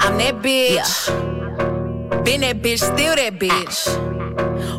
I'm that bitch. Been that bitch, still that bitch.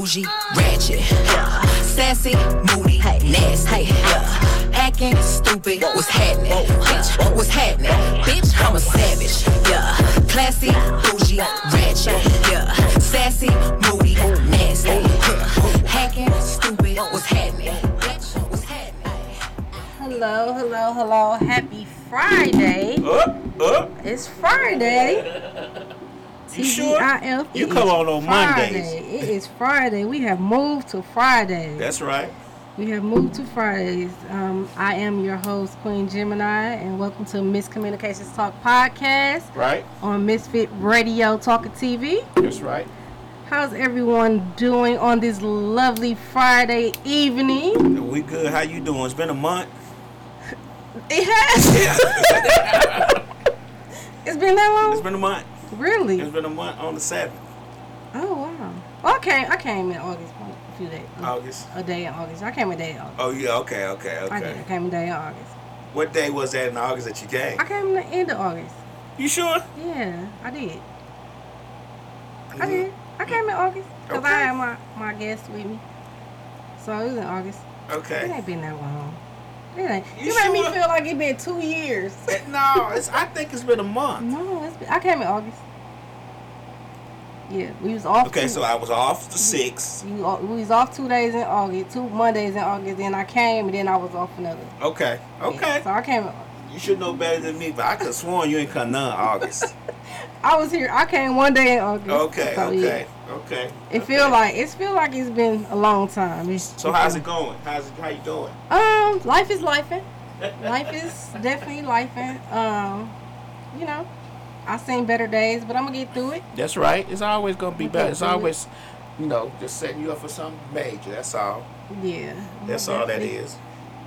bougie, ratchet. Yeah. Sassy, moody, nasty. Yeah. Acting stupid. What's happening? Bitch, what's happening? Bitch, I'm a savage. Yeah. Classy, bougie, ratchet. Yeah. Sassy, moody, nasty. Yeah. Hacking, stupid. What's happening? Bitch, what's happening? Hello, hello, hello. Happy Friday. Up, up. It's Friday. You sure? You come on on Friday. Mondays. It is Friday. We have moved to Friday. That's right. We have moved to Fridays. Um, I am your host, Queen Gemini, and welcome to Mz Communications Talk podcast Right. on Misfit Radio Talking TV. That's right. How's everyone doing on this lovely Friday evening? We good. How you doing? It's been a month. It has. it's been that long. It's been a month. Really? It's been a month on the seventh. Oh wow. Well, I came. I came in August. A few days. August. A day in August. I came a day in August. Oh yeah. Okay. Okay. I did. I came a day in August. What day was that in August that you came? I came in the end of August. You sure? Yeah, I did. I mm-hmm. did. I came in August because I had my my guest with me. So it was in August. Okay. It Okay. ain't been that long. It. You You, made me feel like it been two years. no, it's. I think it's been a month. no, it's been, I came in August. Yeah, we was off. Okay, two- so I was off the six. You, uh, we was off two days in August, two Mondays in August. Then I came, and then I was off another. Okay. Yeah, Okay. so I came. You should know better than me, but I could have sworn you ain't come none August. I was here. I came one day in August. Okay. so, yeah. Okay. It okay. feel like it's feel like it's been a long time. It's, So how's it going? How's it, how you doing? Um, life is lifing. Life is definitely lifing. Um, you know, I've seen better days, but I'm gonna get through it. That's right. It's always gonna be better. It's do it. always, you know, just setting you up for something major. That's all. Yeah. That's all that is.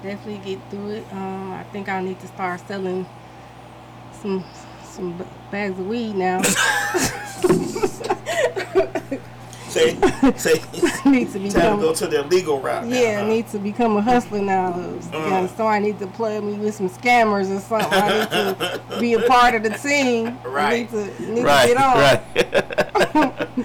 definitely- get through it. Um, I think I need to start selling some some bags of weed now. Say, say, need to time to become go to the legal route. now, Yeah, huh? I need to become a hustler now. Yeah, so I need to plug me with some scammers or something. I need to be a part of the team. I Right. need to, need right, to get on.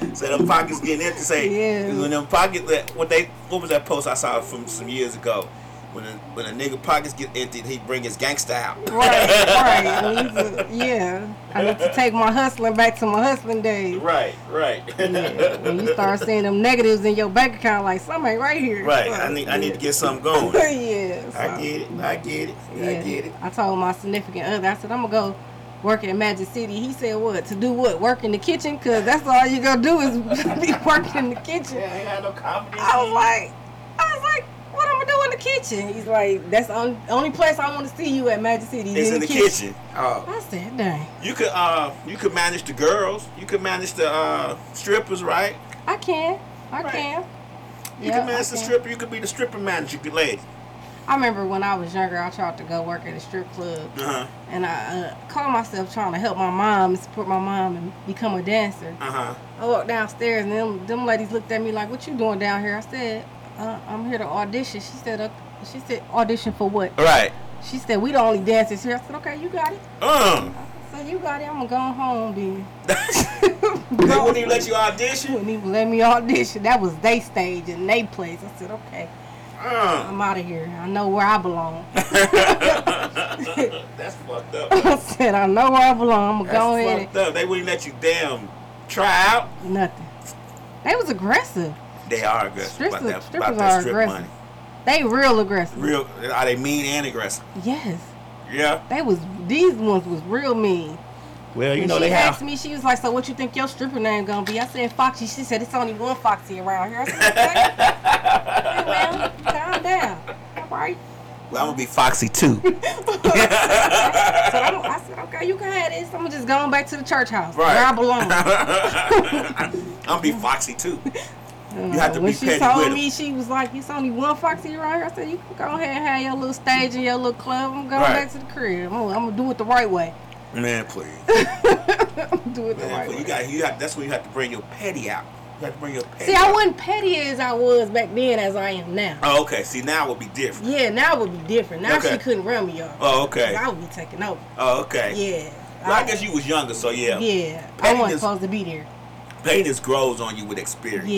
right. so them pockets getting empty. Say, Yeah. when them pockets, that what they, what was that post I saw from some years ago? When a, when a nigga pockets get emptied, he bring his gangster out. Right, right. Yeah. I need to take my hustling back to my hustling days. Right, right, Yeah. When you start seeing them negatives in your bank account, like something ain't right here. right. I need, I need to get something going. yeah. so, I get it. I get it. I get it. I told my significant other, I said, I'm going to go work in Magic City. He said, what? To do what? Work in the kitchen? Because that's all you going to do is be working in the kitchen. Yeah, ain't had no confidence. I was like, I was like, do in the kitchen? He's like, that's the only, only place I want to see you at Magic City. It's in the kitchen. Oh. I said, dang. You could uh you could manage the girls. You could manage the uh strippers, right? I can. I Right. can. You Yeah, could manage I the can. stripper. You could be the stripper manager. You could lady. I remember when I was younger, I tried to go work at a strip club. Uh huh. And I uh, called myself trying to help my mom and support my mom and become a dancer. Uh huh. I walked downstairs and them, them ladies looked at me like, "What you doing down here?" I said, uh, "I'm here to audition." She said, uh, "She said audition for what?" Right. She said, "We the only dancers here." I said, "Okay, you got it." Um. So "You got it. I'm gonna go home then." They wouldn't even let you audition. Wouldn't even let me audition. That was they stage and they place. I said, "Okay, Uh. I'm out of here. I know where I belong." That's fucked up. I said, "I know where I belong. I'm gonna That's go ahead." fucked up. They wouldn't let you damn try out. Nothing. They was aggressive. They are aggressive about that, strippers about that are strip aggressive. money. They real aggressive. Real? Are they mean and aggressive? Yes. Yeah. They was these ones was real mean. Well, you When know she they asked have. me, she was like, "So what you think your stripper name gonna be?" I said, "Foxy." She said, "It's only one Foxy around here." I said, "Okay, calm down. All right." Well, I'm gonna be Foxy too. So I'm, I said, okay, you can have this. I'm gonna just go back to the church house Right. where I belong. I'm gonna be Foxy too. You have to when be she told me, she was like, "It's only one Foxy around here." I said, "You can go ahead and have your little stage and your little club. I'm going Right. back to the crib. I'm, I'm gonna do it the right way. Man, please. Do it the right please. way." You got you have, that's when you have to bring your petty out. You have to bring your petty See, I out. wasn't petty as I was back then as I am now. Oh, okay. See, now it would be different. Yeah, now it would be different. Now Okay. she couldn't run me off. Oh, okay. I would be taking over. Oh, okay. Yeah. Well, I guess you was younger, so yeah. Yeah, I wasn't supposed to be there. Pettiness grows on you with experience.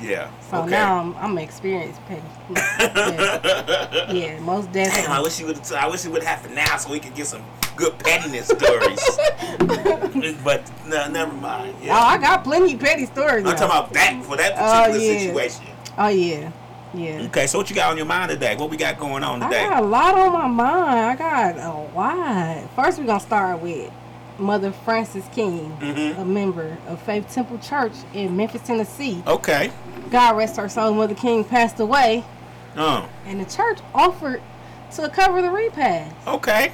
Yeah. Yeah. So okay. now I'm, I'm experienced petty. yeah. yeah, most Damn, I wish you would. I wish it would happen now, so we could get some good pettiness stories. but no, never mind. Oh, I got plenty of petty stories. I'm now. talking about that for that Oh, particular yeah. situation. Oh yeah, yeah. Okay, so what you got on your mind today? What we got going on today? I got a lot on my mind. I got a lot. First, we're gonna start with Mother Frances King, Mhm. a member of Faith Temple Church in Memphis, Tennessee. Okay. God rest her soul. Mother King passed away, Oh. and the church offered to cover the repast. Okay.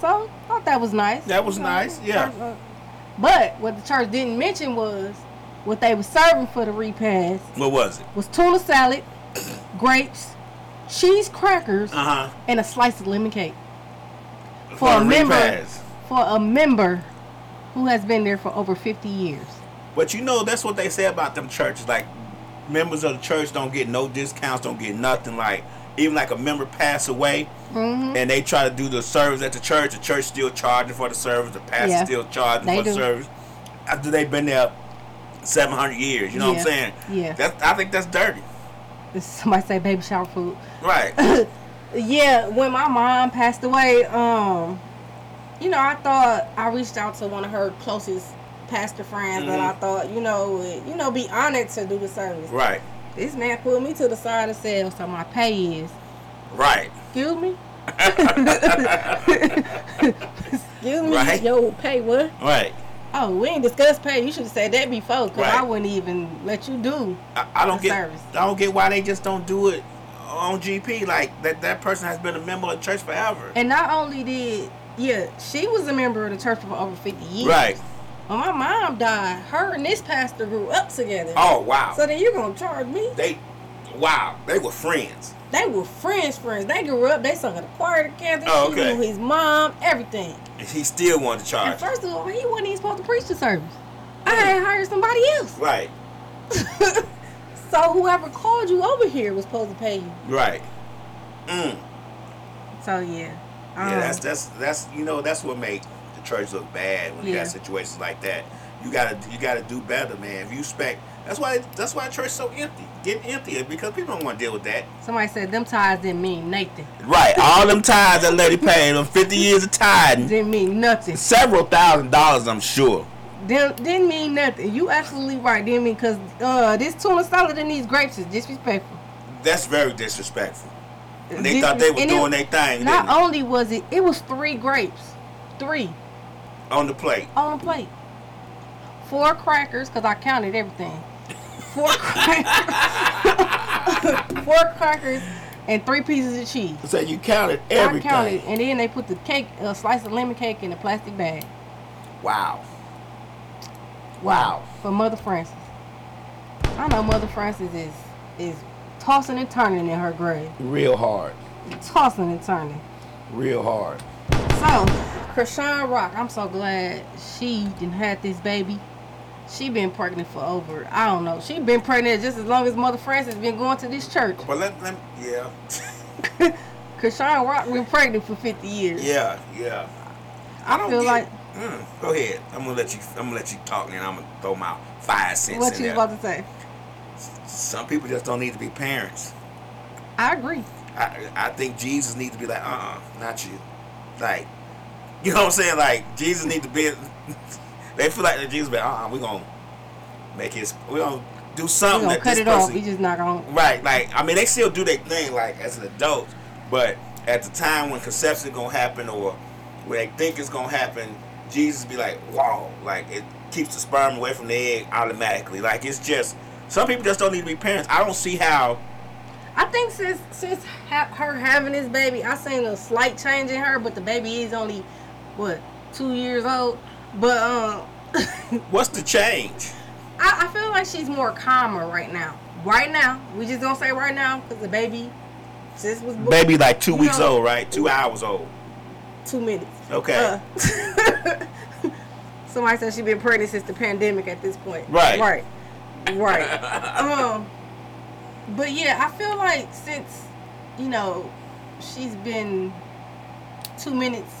So, thought that was nice. That was You know, nice, yeah. uh, But what the church didn't mention was what they were serving for the repast What was it? was tuna salad, grapes, cheese crackers, Uh huh. and a slice of lemon cake for a member for a member who has been there for over 50 years. But you know, that's what they say about them churches. Like, members of the church don't get no discounts, don't get nothing. Like, even like a member pass away, hmm and they try to do the service at the church, the church still charging for the service, the pastor Yeah. still charging for the service. After they've been there 700 years, you know what I'm saying? Yeah. That's, I think that's dirty. Somebody say baby shower food. Right. Yeah, when my mom passed away, um, you know, I thought I reached out to one of her closest pastor friends that Mhm. I thought, you know, would, you know, be honored to do the service. right. This man pulled me to the side and said, "So my pay is." Right. Excuse me. Excuse me. Right. Yo, pay what? Right. Oh, we ain't discussed pay. You should have said that before, cause Right. I wouldn't even let you do. I, I don't get. service. I don't get why they just don't do it on GP. Like that. That person has been a member of the church forever. And not only did, yeah, she was a member of the church for over fifty years. Right. When my mom died, her and this pastor grew up together. Oh wow. So then you're gonna charge me? they. Wow. They were friends. They were friends, friends. They grew up. They sung at the choir together. Oh, She okay. knew his mom, everything. And he still wanted to And charge. first of all, he wasn't even supposed to preach the service. I had hired somebody else. Right. So whoever called you over here was supposed to pay you. Right. Mm. So yeah. Yeah, Um, that's that's that's you know that's what make the church look bad when you got situations like that. You gotta you gotta do better, man. If you expect that's why that's why church so empty, getting emptier because people don't want to deal with that. somebody said them ties didn't mean nothing. Right, all them ties that lady paid, them fifty years of tithing, Didn't mean nothing. several thousand dollars, I'm sure. Didn't, didn't mean nothing. You absolutely right. Didn't mean because uh, this tuna salad and these grapes is disrespectful. That's very disrespectful. And they thought they were doing their thing Not only was it, it was three grapes, three on the plate. on the plate, four crackers because I counted everything. Four crackers, four crackers, and three pieces of cheese. So you counted everything. I counted, and then they put the cake, a slice of lemon cake, in a plastic bag. Wow. Wow. For Mother Francis. I know Mother Francis is is tossing and turning in her grave, Real hard. tossing and turning. Real hard. So, Chrisean Rock, I'm so glad she didn't have this baby. She been pregnant for over, I don't know. She been pregnant just as long as Mother Francis been going to this church. But let, let yeah. Chrisean Rock been pregnant for 50 years. Yeah, yeah. I, don't feel get- like Mm, go ahead. I'm gonna let you. I'm gonna let you talk, and I'm gonna throw my five cents what in you there. about to say. Some people just don't need to be parents. I agree. I, I think Jesus needs to be like, uh, uh not you. Like, you know what I'm saying? Like Jesus needs to be. they feel like that Jesus be, uh, uh we gonna make his. We gonna do something. We something gonna cut it off. We just not gonna. Right, like I mean, they still do their thing, like as an adult, but at the time when conception is gonna happen or when they think it's gonna happen, Jesus be like, "Wow!" Like it keeps the sperm away from the egg automatically. Like it's just some people just don't need to be parents. I don't see how I think since since ha- her having this baby, I seen a slight change in her, but the baby is only what two years old. But um, What's the change? I, I feel like she's more calmer right now. Right now, we just gonna say right now because the baby just was born. Baby, like two weeks No. old, right? Two hours old. two minutes. Okay. Uh, somebody said she been pregnant since the pandemic at this point. Right. Right. Right. um. But yeah, I feel like since you know she's been two minutes,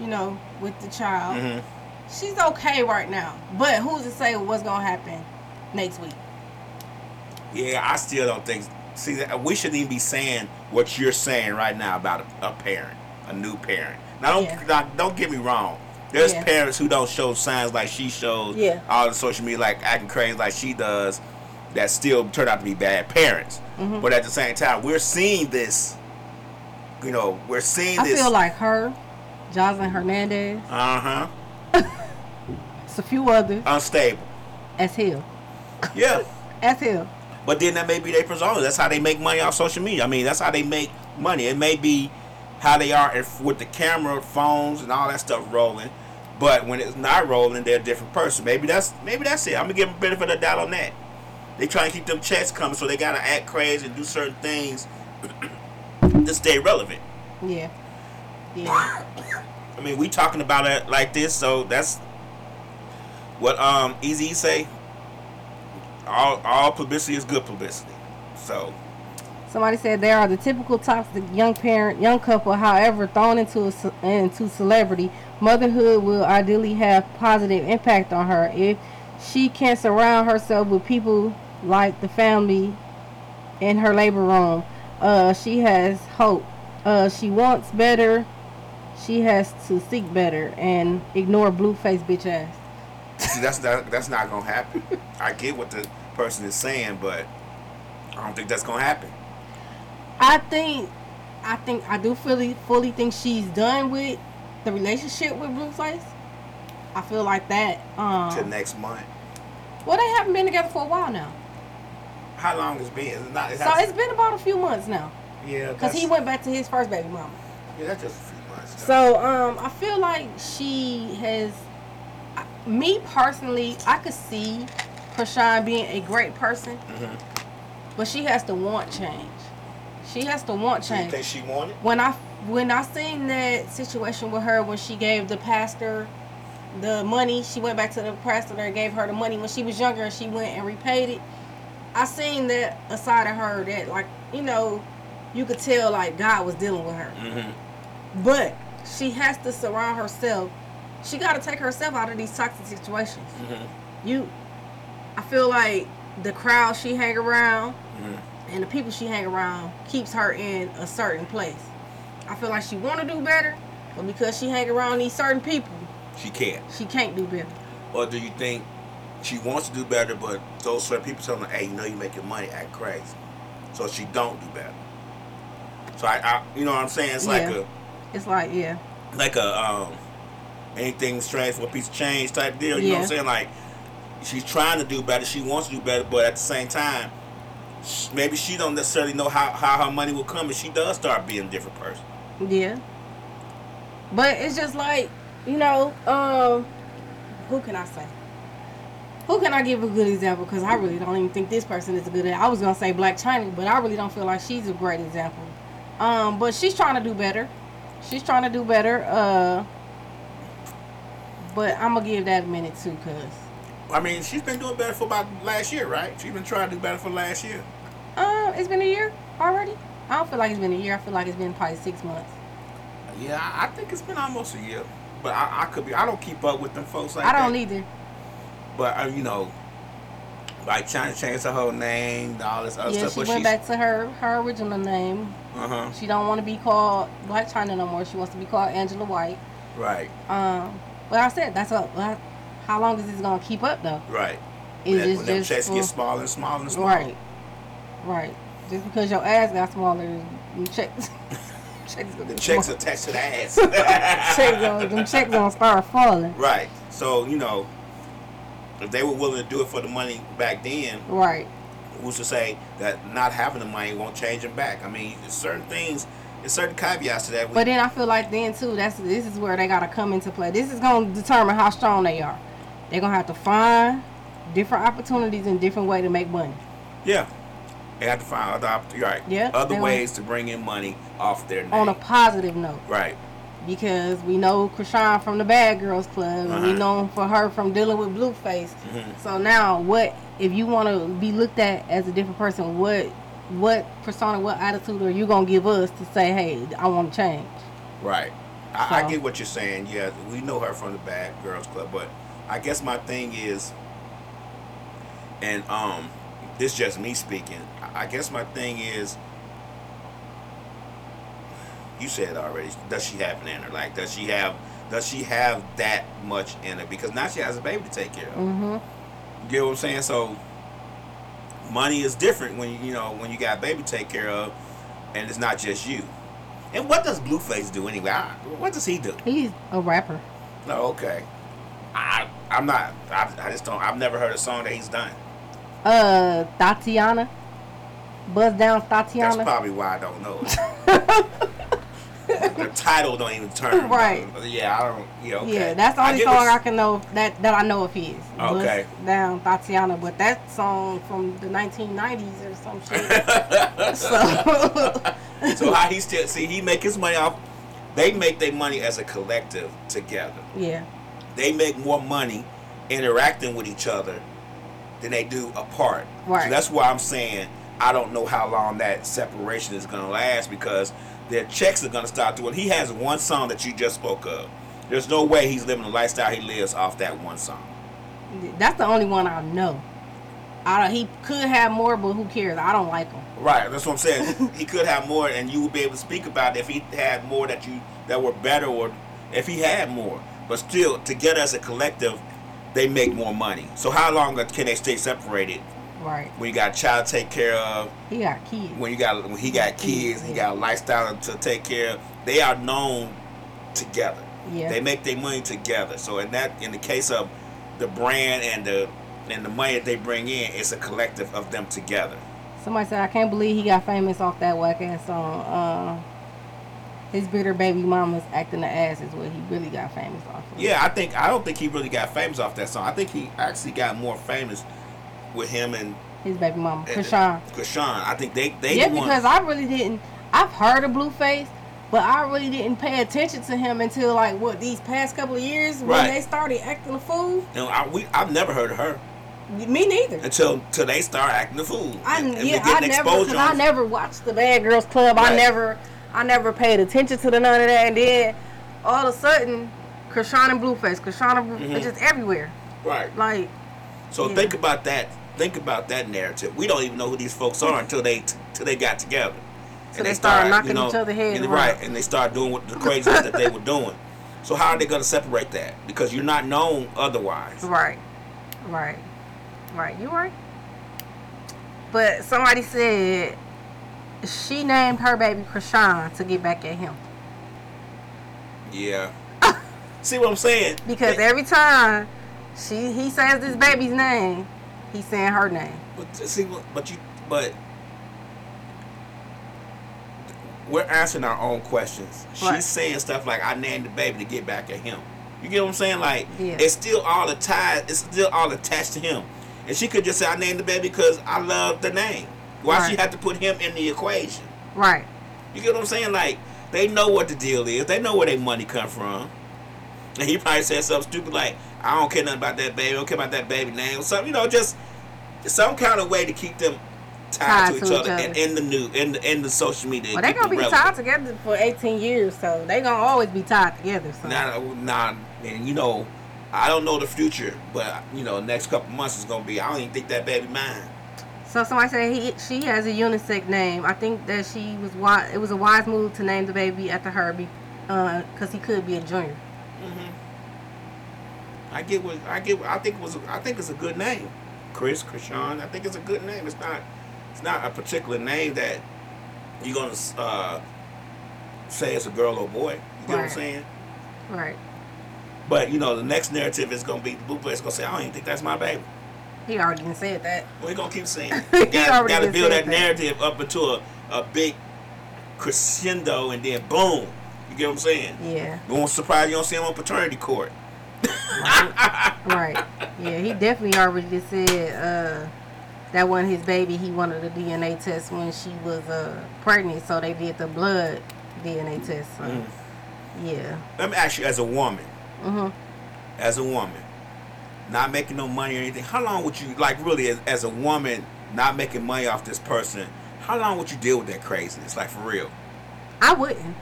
you know, with the child, hmm she's okay right now. But who's to say what's gonna happen next week? Yeah, I still don't think. See, that- we shouldn't even be saying what you're saying right now about a, a parent, a new parent. Now, don't Yeah. now, don't get me wrong. There's Yeah. parents who don't show signs like she shows. Yeah. All the social media, like acting crazy like she does, that still turn out to be bad parents. Mhm. But at the same time, we're seeing this. You know, we're seeing I this. I feel like her, Joseline Hernandez, uh huh. it's a few others Unstable. as hell. Yeah. As hell. But then that may be their persona. That's how they make money off social media. I mean, that's how they make money. It may be how they are if, with the camera, phones, and all that stuff rolling. But when it's not rolling, they're a different person. Maybe that's maybe that's it. I'm gonna give them benefit of the doubt on that. They try to keep them checks coming, so they gotta act crazy and do certain things to stay relevant. Yeah. Yeah. I mean, we talking about it like this, so that's what um Easy say. All all publicity is good publicity. So Somebody said they are the typical toxic young parent, young couple. However, thrown into a, into celebrity, motherhood will ideally have positive impact on her if she can surround herself with people like the family in her labor room. Uh, she has hope. Uh, she wants better. She has to seek better and ignore Blueface bitch ass. See, that's that, that's not gonna happen. I get what the person is saying, but I don't think that's gonna happen. I think, I think, I do fully, fully think she's done with the relationship with Blueface. I feel like that. Um, next month. well, they haven't been together for a while now, How long has been? It's not. It's so it's been about a few months now. yeah, Cause he went back to his first baby mama. Yeah, that's just a few months. though. So um, I feel like she has. Me personally, I could see Chrisean being a great person, Mhm. but she has to want change. She has to want So you change. think she wanted? when I when I seen that situation with her when she gave the pastor the money, she went back to the pastor and gave her the money when she was younger and she went and repaid it. I seen that aside of her that like you know you could tell like God was dealing with her, Mm-hmm. but she has to surround herself. She got to take herself out of these toxic situations. Mm-hmm. You, I feel like the crowd she hang around Mm-hmm. and the people she hang around keeps her in a certain place. I feel like she want to do better, but because she hang around these certain people, She can't. she can't do better. Or do you think she wants to do better, but those certain people tell her, "Hey, you know you making money, act crazy," so she don't do better. So I, I you know what I'm saying? It's like Yeah. a It's like, yeah, like a um anything strange for a piece of change type deal. You know what I'm saying? Like she's trying to do better, she wants to do better, but at the same time, maybe she don't necessarily know how, how her money will come, if she does start being a different person. Yeah. But it's just like, you know, um, who can I say? Who can I give a good example? Because I really don't even think this person is a good. I was gonna say Blac Chyna, but I really don't feel like she's a great example. Um, but she's trying to do better. She's trying to do better. Uh, but I'm gonna give that a minute too, cause I mean, she's been doing better for about last year, right? She's been trying to do better for last year. Uh, it's been a year already. I don't feel like it's been a year. I feel like it's been probably six months. Yeah, I think it's been almost a year, but I, I could be. I don't keep up with them folks like I don't that. either. But uh, you know, like trying to change her whole name, all this other yeah, stuff. she but went she's, back to her her original name. Uh huh. She don't want to be called Blac Chyna no more. She wants to be called Angela White. Right. Um, but I said that's up. well, How long is this gonna keep up though? Right. Is when this when them just checks for- get smaller and smaller and smaller. right? Right. Just because your ass got smaller, them checks. checks The get checks smaller. attached to the ass. checks gonna, them checks gonna start falling. Right. So you know, if they were willing to do it for the money back then, Right. who's to say that not having the money won't change him back? I mean, there's certain things, there's certain caveats to that. But then I feel like then too, that's this is where they gotta come into play. This is gonna determine how strong they are. They're gonna have to find different opportunities and different way to make money. yeah, they have to find other right, Yeah, other ways to bring in money off their name. On a positive note. right. Because we know Chrisean from the Bad Girls Club and we Uh-huh. know for her from dealing with Blueface. Mhm. So now what if you wanna be looked at as a different person, what what persona, what attitude are you gonna give us to say, Hey, I wanna change? Right. I, I get what you're saying. Yeah, we know her from the Bad Girls Club, but I guess my thing is, and um, this just me speaking. I guess my thing is, you said already. Does she have it in her? Like, does she have? Does she have that much in her? Because now she has a baby to take care of. Mm-hmm. You get what I'm saying? So money is different when you know when you got a baby to take care of, and it's not just you. And what does Blueface do anyway? I, what does he do? He's a rapper. No, okay. I I'm not. I, I just don't. I've never heard a song that he's done. Uh Thotiana. Bust down Thotiana. That's probably why I don't know the title don't even turn. Right. Yeah, I don't. Yeah. Okay. Yeah, that's the only get song I can know that that I know of his. Okay. Bust Down Thotiana, but that song from the 1990s or some shit. so so how he still see he make his money off. They make their money as a collective together. yeah, they make more money interacting with each other than they do apart. Right. So that's why I'm saying I don't know how long that separation is going to last because their checks are going to start doing. He has one song that you just spoke of. There's no way he's living the lifestyle he lives off that one song. that's the only one I know. I don't, he could have more, but who cares? I don't like him. Right. That's what I'm saying. he could have more, and you would be able to speak about it if he had more that you that were better, or if he had more. But still, together as a collective, they make more money. So how long can they stay separated? Right. When you got a child to take care of, He got kids. when you got when he got kids, he got a lifestyle to take care of. They are known together. Yeah. They make their money together. So in that in the case of the brand and the and the money that they bring in, it's a collective of them together. Somebody said I can't believe he got famous off that whack ass song. Uh, his bitter baby mama's acting the ass is what he really got famous off of. Yeah, I think I don't think he really got famous off that song. I think he actually got more famous with him and His baby mama, and- Chrisean. Chrisean. I think they they Yeah, the because I really didn't. I've heard of Blueface, but I really didn't pay attention to him until like what these past couple of years when Right. they started acting a fool. know, I, we I've never heard of her Me neither. until till they start acting the fool. I And- and yeah, I never I never watched the Bad Girls Club. I never, I never paid attention to the none of that, and then all of a sudden, Chrisean and Blueface, Chrisean and Blue, Mhm. just everywhere. Right. Like So Yeah. think about that. Think about that narrative. We don't even know who these folks are until they until they got together. So they started knocking each other heads and- right, and they start doing what the craziness that they were doing. So how are they going to separate that? Because you're not known otherwise. right, right, right. You right. But somebody said she named her baby Chrisean to get back at him Yeah. See what I'm saying? because They- every time she he says this baby's name, he's saying her name. But see, but you, but we're answering our own questions. Right. She's saying stuff like, "I named the baby to get back at him." You get what I'm saying? Like, Yeah. it's still all the ties. It's still all attached to him. And she could just say, "I named the baby because I love the name." Why she Right. have to put him in the equation? Right. You get what I'm saying? Like, they know what the deal is. They know where their money come from. And he probably said something stupid like, "I don't care nothing about that baby. I don't care about that baby name." Or something, you know, just some kind of way to keep them tied, to, each, other, and in the new in the in the social media. Well, they keep gonna be relevant. tied together for 18 years, so they gonna always be tied together. So. Nah, nah, and you know, I don't know the future, but you know, next couple months is gonna be. I don't even think that baby mine. So somebody said he she has a unisex name. I think that she was wise. It was a wise move to name the baby after her, be, uh, he could be a junior. Mhm. I get what I get. What, I think it was. I think it's a good name, Chris Chrisean. I think it's a good name. It's not. It's not a particular name that you're gonna uh, say it's a girl or boy. You get what I'm saying? Right. But you know, the next narrative is gonna be the is gonna say, "I don't even think that's my baby." He already said that. Well, he gonna keep saying. It. Got to build that that. narrative up into a, a big crescendo, and then boom. You get what I'm saying? Yeah. It won't surprise you don't see him on paternity court. Right. Yeah, he definitely already just said uh, that wasn't his baby. He wanted a DNA test when she was uh, pregnant, so they did the blood DNA test. So, Mm. yeah. Let me ask you, as a woman, Mhm. as a woman, not making no money or anything, how long would you like really as, as a woman not making money off this person? How long would you deal with that craziness? Like for real? I wouldn't.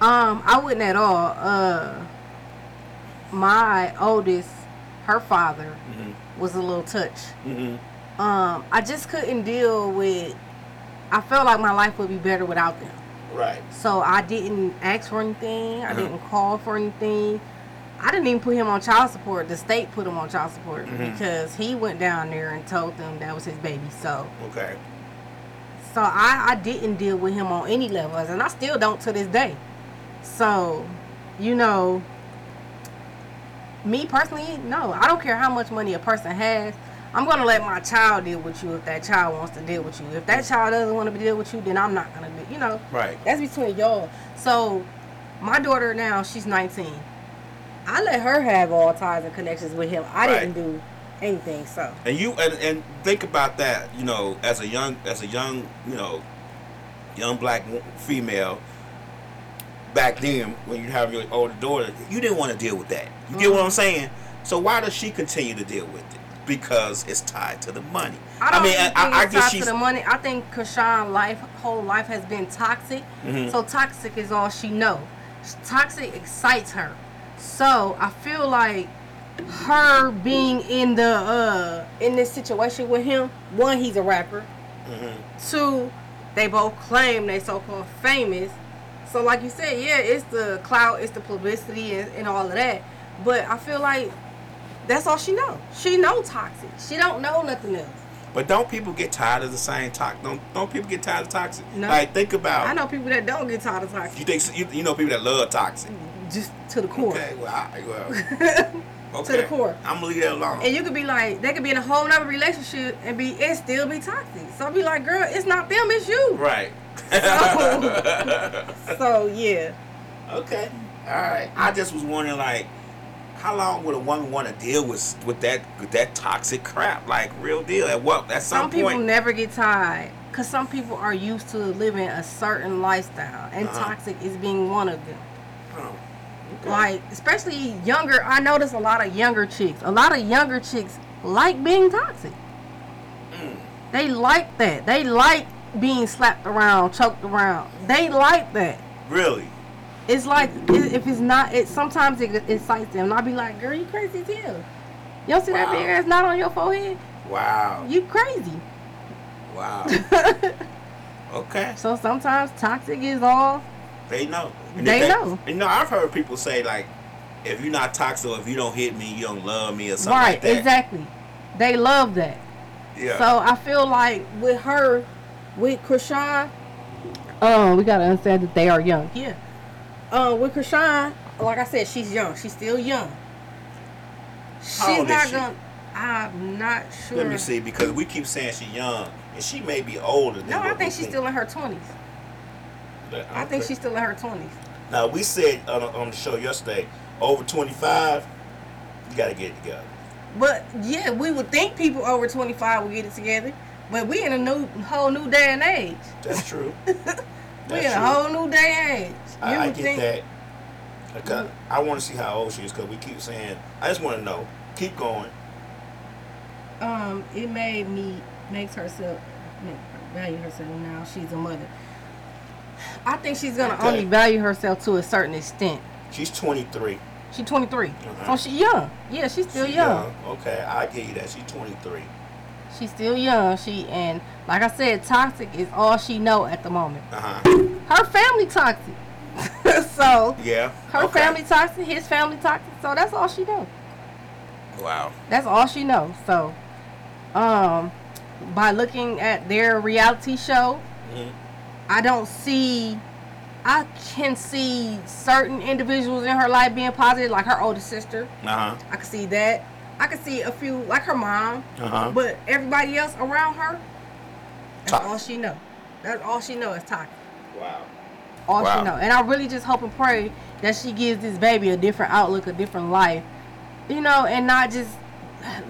Um, I wouldn't at all. Uh, my oldest, her father, Mm-hmm. was a little touch. Mm-hmm. Um, I just couldn't deal with. I felt like my life would be better without them. Right. So I didn't ask for anything. I Uh-huh. didn't call for anything. I didn't even put him on child support. The state put him on child support Mhm. because he went down there and told them that was his baby. So, Okay. so I, I didn't deal with him on any levels, and I still don't to this day. So, you know, me personally, no, I don't care how much money a person has. I'm gonna let my child deal with you if that child wants to deal with you. If that child doesn't want to deal with you, then I'm not gonna do. You know, Right. that's between y'all. So, my daughter now, she's 19. I let her have all ties and connections with him. I Right. didn't do anything. So, And you and, and think about that. You know, as a young as a young you know young black female. Back then, when you have your older daughter, you didn't want to deal with that. You get what I'm saying? So why does she continue to deal with it? Because it's tied to the money. I don't mean, I, I it's guess tied she's to the money. I think Chrisean life whole life has been toxic. Mhm. So toxic is all she know. Toxic excites her. So I feel like her being in the uh in this situation with him. One, he's a rapper. Mhm. Two, they both claim they so called famous. So like you said, yeah, it's the clout, it's the publicity, and, and all of that. But I feel like that's all she know. She know toxic. She don't know nothing else. But don't people get tired of the same talk? Don't don't people get tired of toxic? No. Like think about. I know people that don't get tired of toxic. You think you, you know people that love toxic? Just to the core. Okay, well, I, well, okay. the core. I'm gonna leave that alone. And you could be like, they could be in a whole nother relationship and be and still be toxic. So I'll be like, girl, it's not them, it's you. right. So yeah. Okay. All right. I just was wondering, like, how long would a woman want to deal with with that with that toxic crap? Like, real deal. At what? At some, Some people point. never get tired. Cause some people are used to living a certain lifestyle, and Uh-huh. toxic is being one of them. Oh, okay. Like, especially younger. I notice a lot of younger chicks. A lot of younger chicks like being toxic. Mm. They like that. They like being slapped around, choked around. They like that. Really? It's like if it's not, it sometimes it excites them. And I'll be like, "Girl, you crazy as hell. You don't see that Wow. big ass knot on your forehead? Wow. You crazy." Wow. okay. so sometimes toxic is all. They know. They if know. You know, I've heard people say like, if you're not toxic, or if you don't hit me, you don't love me, or something right, like that. exactly. They love that. Yeah. So I feel like with her, with Chrisean, um, we gotta understand that they are young. Yeah. Uh, with Chrisean, like I said, she's young. She's still young. She's How old is not she? gonna. I'm not sure. Let me see, because we keep saying she's young, and she may be older than No, I what think we she's still in her twenties. I think she's still in her twenties. Now we said on, on the show yesterday, over 25, you gotta get it together. But yeah, we would think people over 25 would get it together. But we in a new, whole new day and age. That's true. we in a whole new day and age. You I, I get think- that. Because I want to see how old she is because we keep saying. I just want to know. Keep going. um, it made me makes herself value herself now. She's a mother. I think she's gonna Okay. only value herself to a certain extent. She's 23. She's 23, Uh-huh. so she young. Yeah, she's still She young. Okay, I give you that. She's 23. She's still young. She and like I said, toxic is all she know at the moment. Uh huh. Her family toxic. so Yeah. her okay. family toxic, his family toxic. So that's all she know. Wow. That's all she knows. So, um, by looking at their reality show, Mhm. I don't see. I can see certain individuals in her life being positive, like her older sister. Uh huh. I can see that. I can see a few like her mom, Uh-huh. but everybody else around her, that's Toxic. all she know. That's all she know is toxic. Wow. All Wow. she know. And I really just hope and pray that she gives this baby a different outlook, a different life, you know, and not just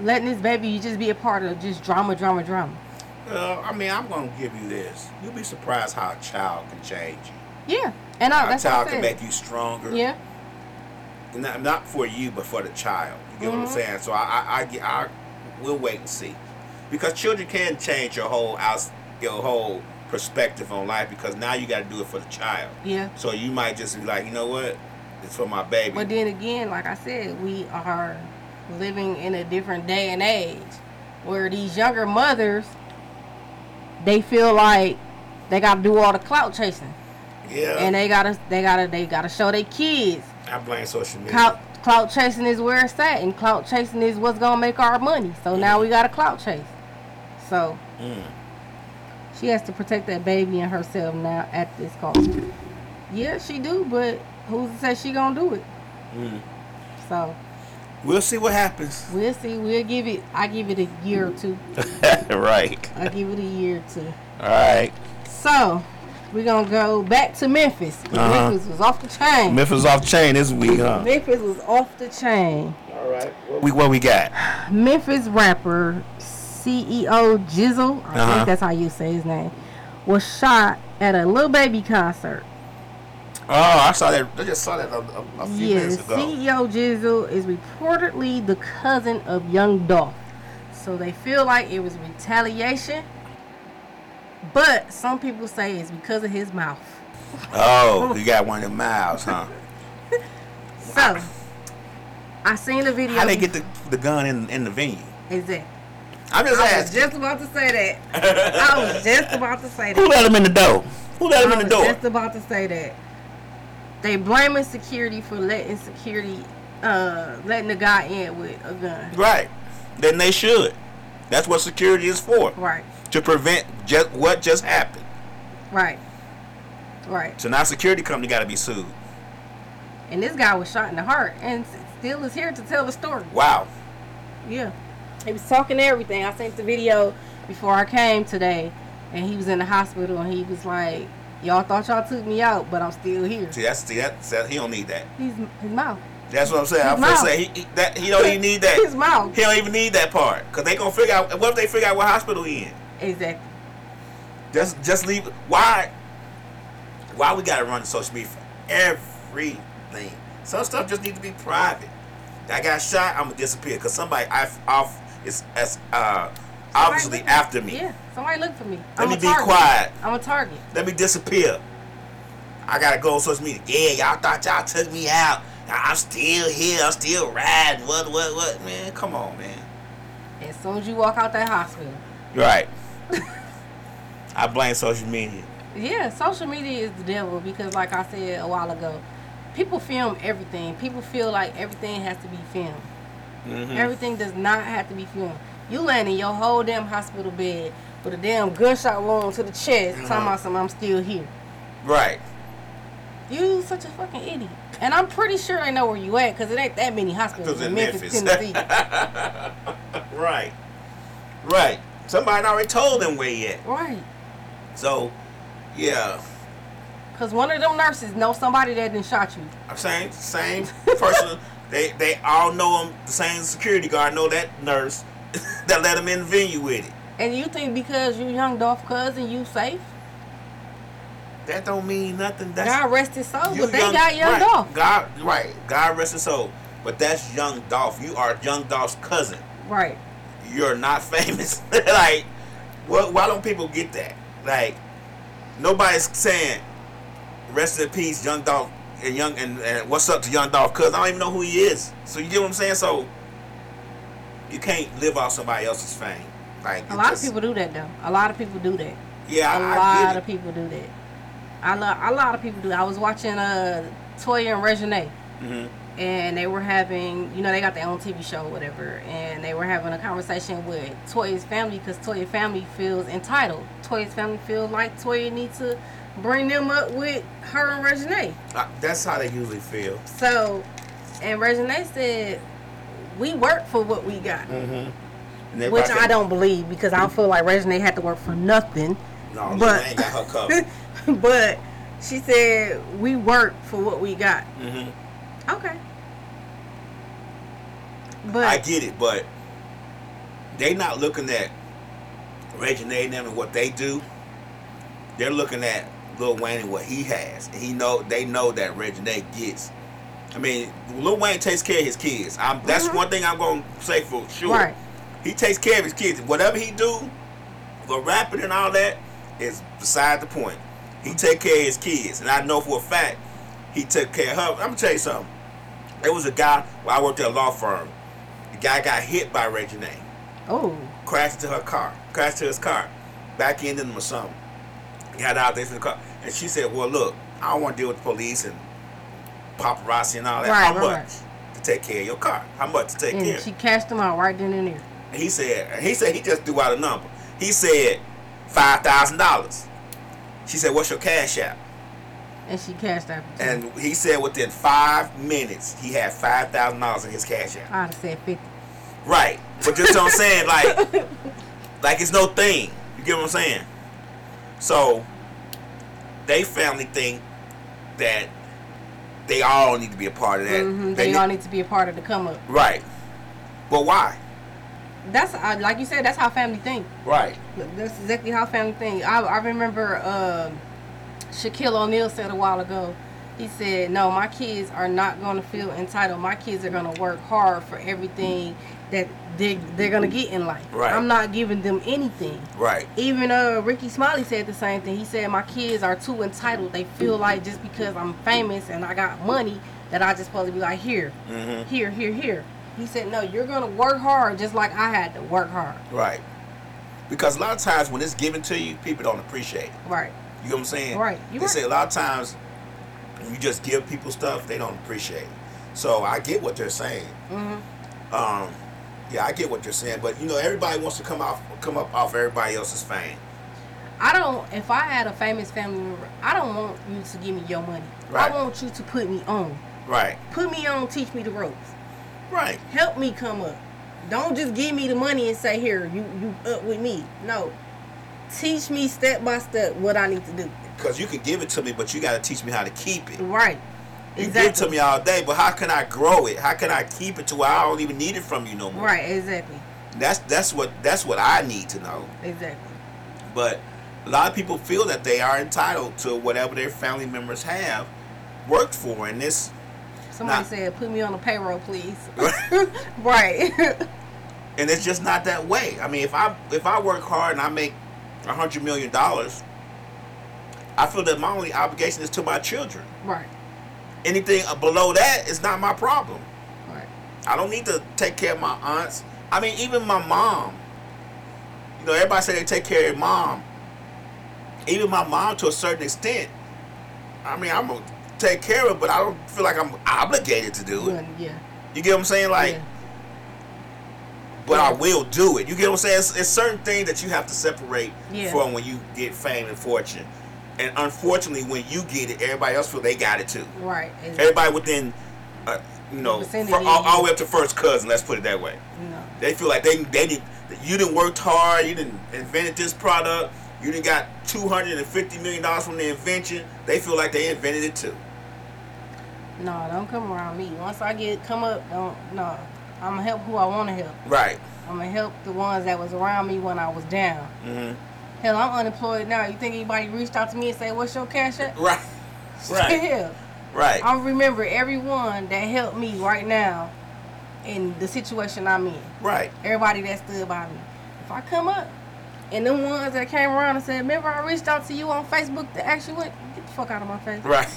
letting this baby just be a part of just drama, drama, drama. Well, I mean, I'm gonna give you this. You'll be surprised how a child can change you. Yeah, and I, a that's I child can make you stronger. Yeah, Not, not for you, but for the child. You get what I'm Mhm. saying? So I, I, I, I, we'll wait and see, because children can change your whole out, your whole perspective on life. Because now you got to do it for the child. yeah. So you might just be like, you know what? It's for my baby. But then again, like I said, we are living in a different day and age where these younger mothers they feel like they gotta do all the clout chasing. yeah. And they gotta they gotta they gotta show their kids. I blame social media. Clout clout chasing is where it's at and clout chasing is what's gonna make our money. So now we gotta clout chase. So Mm. she has to protect that baby and herself now at this cost. Yeah, she do, but who's to say she gonna do it? Mm. So We'll see what happens. We'll see. We'll give it. I give it a year or two. right. I give it a year or two. All right. So we're gonna go back to Memphis. Uh-huh. Memphis was off the chain. Memphis off chain this week, huh? Memphis was off the chain. All right. What we what we got? Memphis rapper CEO Jizzle, I Uh-huh. think that's how you say his name, was shot at a little baby concert. Oh, I saw that. I just saw that a, a, a few Yeah, minutes ago. CEO Jizzle is reportedly the cousin of Young Dolph. So they feel like it was retaliation. But some people say it's because of his mouth. Oh, you got one of them miles, huh? So I seen the video. How they get the, the gun in in the venue? Exactly. I'm just I was asking. just about to say that. I was just about to say that. Who let him in the door? Who let him I in the was door? just about to say that. They blaming security for letting security, uh, letting the guy in with a gun. Right. Then they should. That's what security is for. Right. To prevent just what just happened. Right. Right. So now security company got to be sued. And this guy was shot in the heart and still is here to tell the story. Wow. Yeah. He was talking everything. I sent the video before I came today and he was in the hospital and he was like, Y'all thought y'all took me out, but I'm still here. See, that's see that, that he don't need that. He's his mouth. That's what I'm saying. His I'm gonna mouth. say he, he that he don't even need that. His mouth. He don't even need that part because they gonna figure out. What if they figure out what hospital he in? Exactly. Just just leave. Why? Why we gotta run social media for everything? Some stuff just need to be private. I got shot. I'm gonna disappear because somebody I off is as uh obviously after me. Yeah. Somebody look for me. Let I'm me be target. quiet. I'm a target. Let me disappear. I gotta go on social media. Yeah, y'all thought y'all took me out. I'm still here. I'm still riding. What, what, what? Man, come on, man. As soon as you walk out that hospital. Right. I blame social media. Yeah, social media is the devil because, like I said a while ago, people film everything. People feel like everything has to be filmed. Mhm. Everything does not have to be filmed. You laying in your whole damn hospital bed with a damn gunshot wound to the chest, Uh-huh. talking about something, I'm still here. Right. You such a fucking idiot. And I'm pretty sure they know where you at because it ain't that many hospitals in Memphis, Memphis. Tennessee. Right. Right. Somebody already told them where he at. right. So, yeah. Because one of them nurses know somebody that didn't shot you. I'm saying same person. they they all know him. The same security guard know that nurse that let him in the venue with it. And you think because you young Dolph cousin, you safe? That don't mean nothing. That's God rest his soul, but they got young right, Dolph. God, right. God rest his soul. But that's young Dolph. You are young Dolph's cousin. Right. You're not famous. like, what? Why don't people get that? Like, nobody's saying, "Rest in peace, young Dolph." And young and, and what's up to young Dolph? Cause I don't even know who he is. So you get what I'm saying? So you can't live off somebody else's fame. Like A lot just- of people do that though. A lot of people do that. Yeah, A I, I lot of people do that. I love. A lot of people do. I was watching uh Toya and Reginae, Mhm. and they were having, you know, they got their own TV show, or whatever, and they were having a conversation with Toya's family because Toya's family feels entitled. Toya's family feels like Toya needs to bring them up with her and Reginae. Uh, That's how they usually feel. So, and Reginae said, we work for what we got, And which I don't believe because I don't feel like Regina had to work for nothing. No, but- Wayne got her covered. but she said we work for what we got. hmm Okay. But I get it, but they not looking at Regina and them and what they do. They're looking at Lil Wayne and what he has. And he know they know that Regina gets. I mean, Lil Wayne takes care of his kids. I'm, that's uh-huh. one thing I'm gonna say for sure. Right. He takes care of his kids. Whatever he do, for rapping and all that, is beside the point. He take care of his kids, and I know for a fact he took care of her. I'm gonna tell you something. There was a guy. Well, I worked at a law firm. The guy got hit by Reginae, oh, crashed into her car, crashed to his car, back ended him or something. Got out there in the car, and she said, "Well, look, I don't want to deal with the police and paparazzi and all that. Right, How right, much right. to take care of your car? How much to take care?" and she cashed them out right then and there. He said he said he just threw out a number. He said five thousand dollars. She said, "What's your cash app?" And she cashed out. And he said within five minutes he had five thousand dollars in his cash app. I'd have said fifty. Right, but just what I'm saying, like, like it's no thing. You get what I'm saying? So they family think that they all need to be a part of that. hmm They They all need to be a part of the come up. right, but why? That's uh, like you said. That's how family think. Right, That's exactly how family think. I, I remember um Shaquille O'Neal said a while ago. He said, "No, my kids are not going to feel entitled. My kids are going to work hard for everything that they they're to get in life. Right. I'm not giving them anything." right, Even uh, Rickey Smiley said the same thing. He said, "My kids are too entitled. They feel like just because I'm famous and I got money that I just supposed to be like here, hmm here, here, here." He said, "No, you're gonna work hard just like I had to work hard." right. Because a lot of times when it's given to you, people don't appreciate it. Right. You know what I'm saying? Right. You they right. say a lot of times when you just give people stuff, they don't appreciate it. So I get what they're saying. hmm Um, yeah, I get what you're saying, but you know, everybody wants to come off, come up off everybody else's fame. I don't. If I had a famous family member, I don't want you to give me your money. Right. I want you to put me on. Right. Put me on. Teach me the ropes. Right. Help me come up. Don't just give me the money and say here you you up with me. No. Teach me step by step what I need to do. Because you can give it to me, but you got to teach me how to keep it. Right. You give to me all day, but how can I grow it? How can I keep it to where I don't even need it from you no more? Right. Exactly. That's that's what that's what I need to know. Exactly. But a lot of people feel that they are entitled to whatever their family members have worked for, and this Somebody Nah. said, "Put me on the payroll, please." right. and it's just not that way. I mean, if I if I work hard and I make a hundred million dollars, I feel that my only obligation is to my children. right. Anything below that is not my problem. Right. I don't need to take care of my aunts. I mean, even my mom. You know, everybody say they take care of their mom. Even my mom, to a certain extent. I mean, I'm gonna take care of, it, but I don't feel like I'm obligated to do it. Yeah. yeah. You get what I'm saying? Like, yeah. but I will do it. You get what I'm saying? It's, it's certain things that you have to separate Yeah. from when you get fame and fortune. And unfortunately, when you get it, everybody else feel they got it too. Right. Exactly. Everybody within, uh, you know, fir- all, all the way up to first cousin. Let's put it that way. No. They feel like they they you didn't worked hard. You didn't invented this product. You didn't got two hundred and fifty million dollars from the invention. They feel like they invented it too. No, don't come around me. Once I get come up, don't no. I'm gonna help who I want to help. Right. I'm gonna help the ones that was around me when I was down. hmm Hell, I'm unemployed now. You think anybody reached out to me and say, "What's your cash app?" Right. Right. Hell, Right. I remember everyone that helped me right now in the situation I'm in. Right. Everybody that stood by me. If I come up, and them ones that came around and said, "Remember, I reached out to you on Facebook to actually went get the fuck out of my face." Right.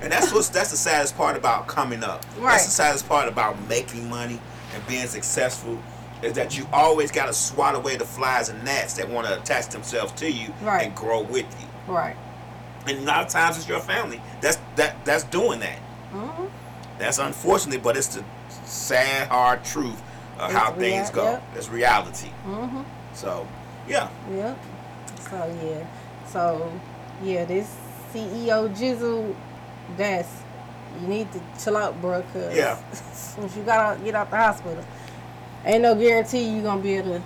and that's what's that's the saddest part about coming up. Right. That's the saddest part about making money and being successful is that you always got to swat away the flies and gnats that want to attach themselves to you Right. and grow with you. Right. And a lot of times it's your family that's that that's doing that. Mm-hmm. That's unfortunately, but it's the sad, hard truth of It's how rea- things go. yep. It's reality. hmm So, yeah. Yep. So yeah. So yeah, this CEO Jizzle, that's you need to chill out, bro. Cause Yeah. once you got out, get out the hospital, ain't no guarantee you gonna be able to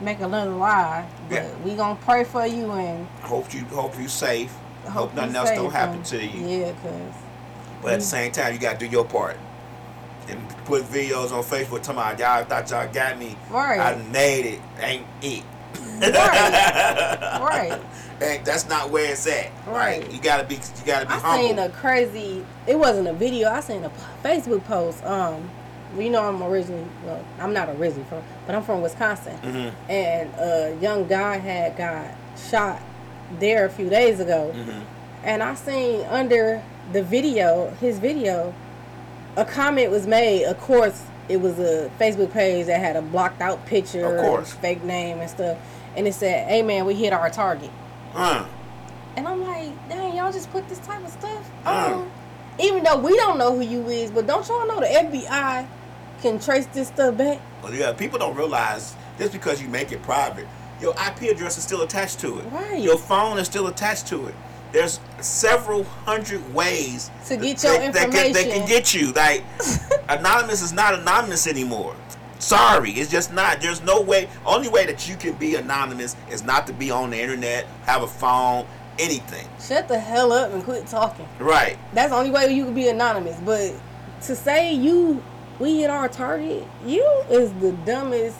make a little lie. But Yeah. we gonna pray for you and Hope you hope you safe. Hope, you nothing else don't happen to you. Yeah, cause But at the same time, you gotta do your part. And put videos on Facebook talking about y'all thought y'all got me. Right. I made it. Ain't it. right, right. And that's not where it's at. Right. You gotta be you gotta be I humble. seen a crazy. It wasn't a video. I seen a Facebook post. Um, well, you know I'm originally. Well, I'm not originally from, but I'm from Wisconsin. Mhm. And a young guy had got shot there a few days ago, Mhm. and I seen under the video, his video, a comment was made. Of course, it was a Facebook page that had a blocked out picture, Of course. fake name and stuff, and it said, "Hey man, we hit our target." Uh, And I'm like, dang, y'all just put this type of stuff Mm. on. Even though we don't know who you is, but don't y'all know the FBI can trace this stuff back? well, yeah, people don't realize just because you make it private, your IP address is still attached to it. Right. Your phone is still attached to it. There's several hundred ways To get your that, can, that can information. get you. Like anonymous is not anonymous anymore. Sorry, it's just not. There's no way. Only way that you can be anonymous is not to be on the internet, have a phone, anything. Shut the hell up and quit talking. Right. That's the only way you can be anonymous. But to say you, we hit our target, you is the dumbest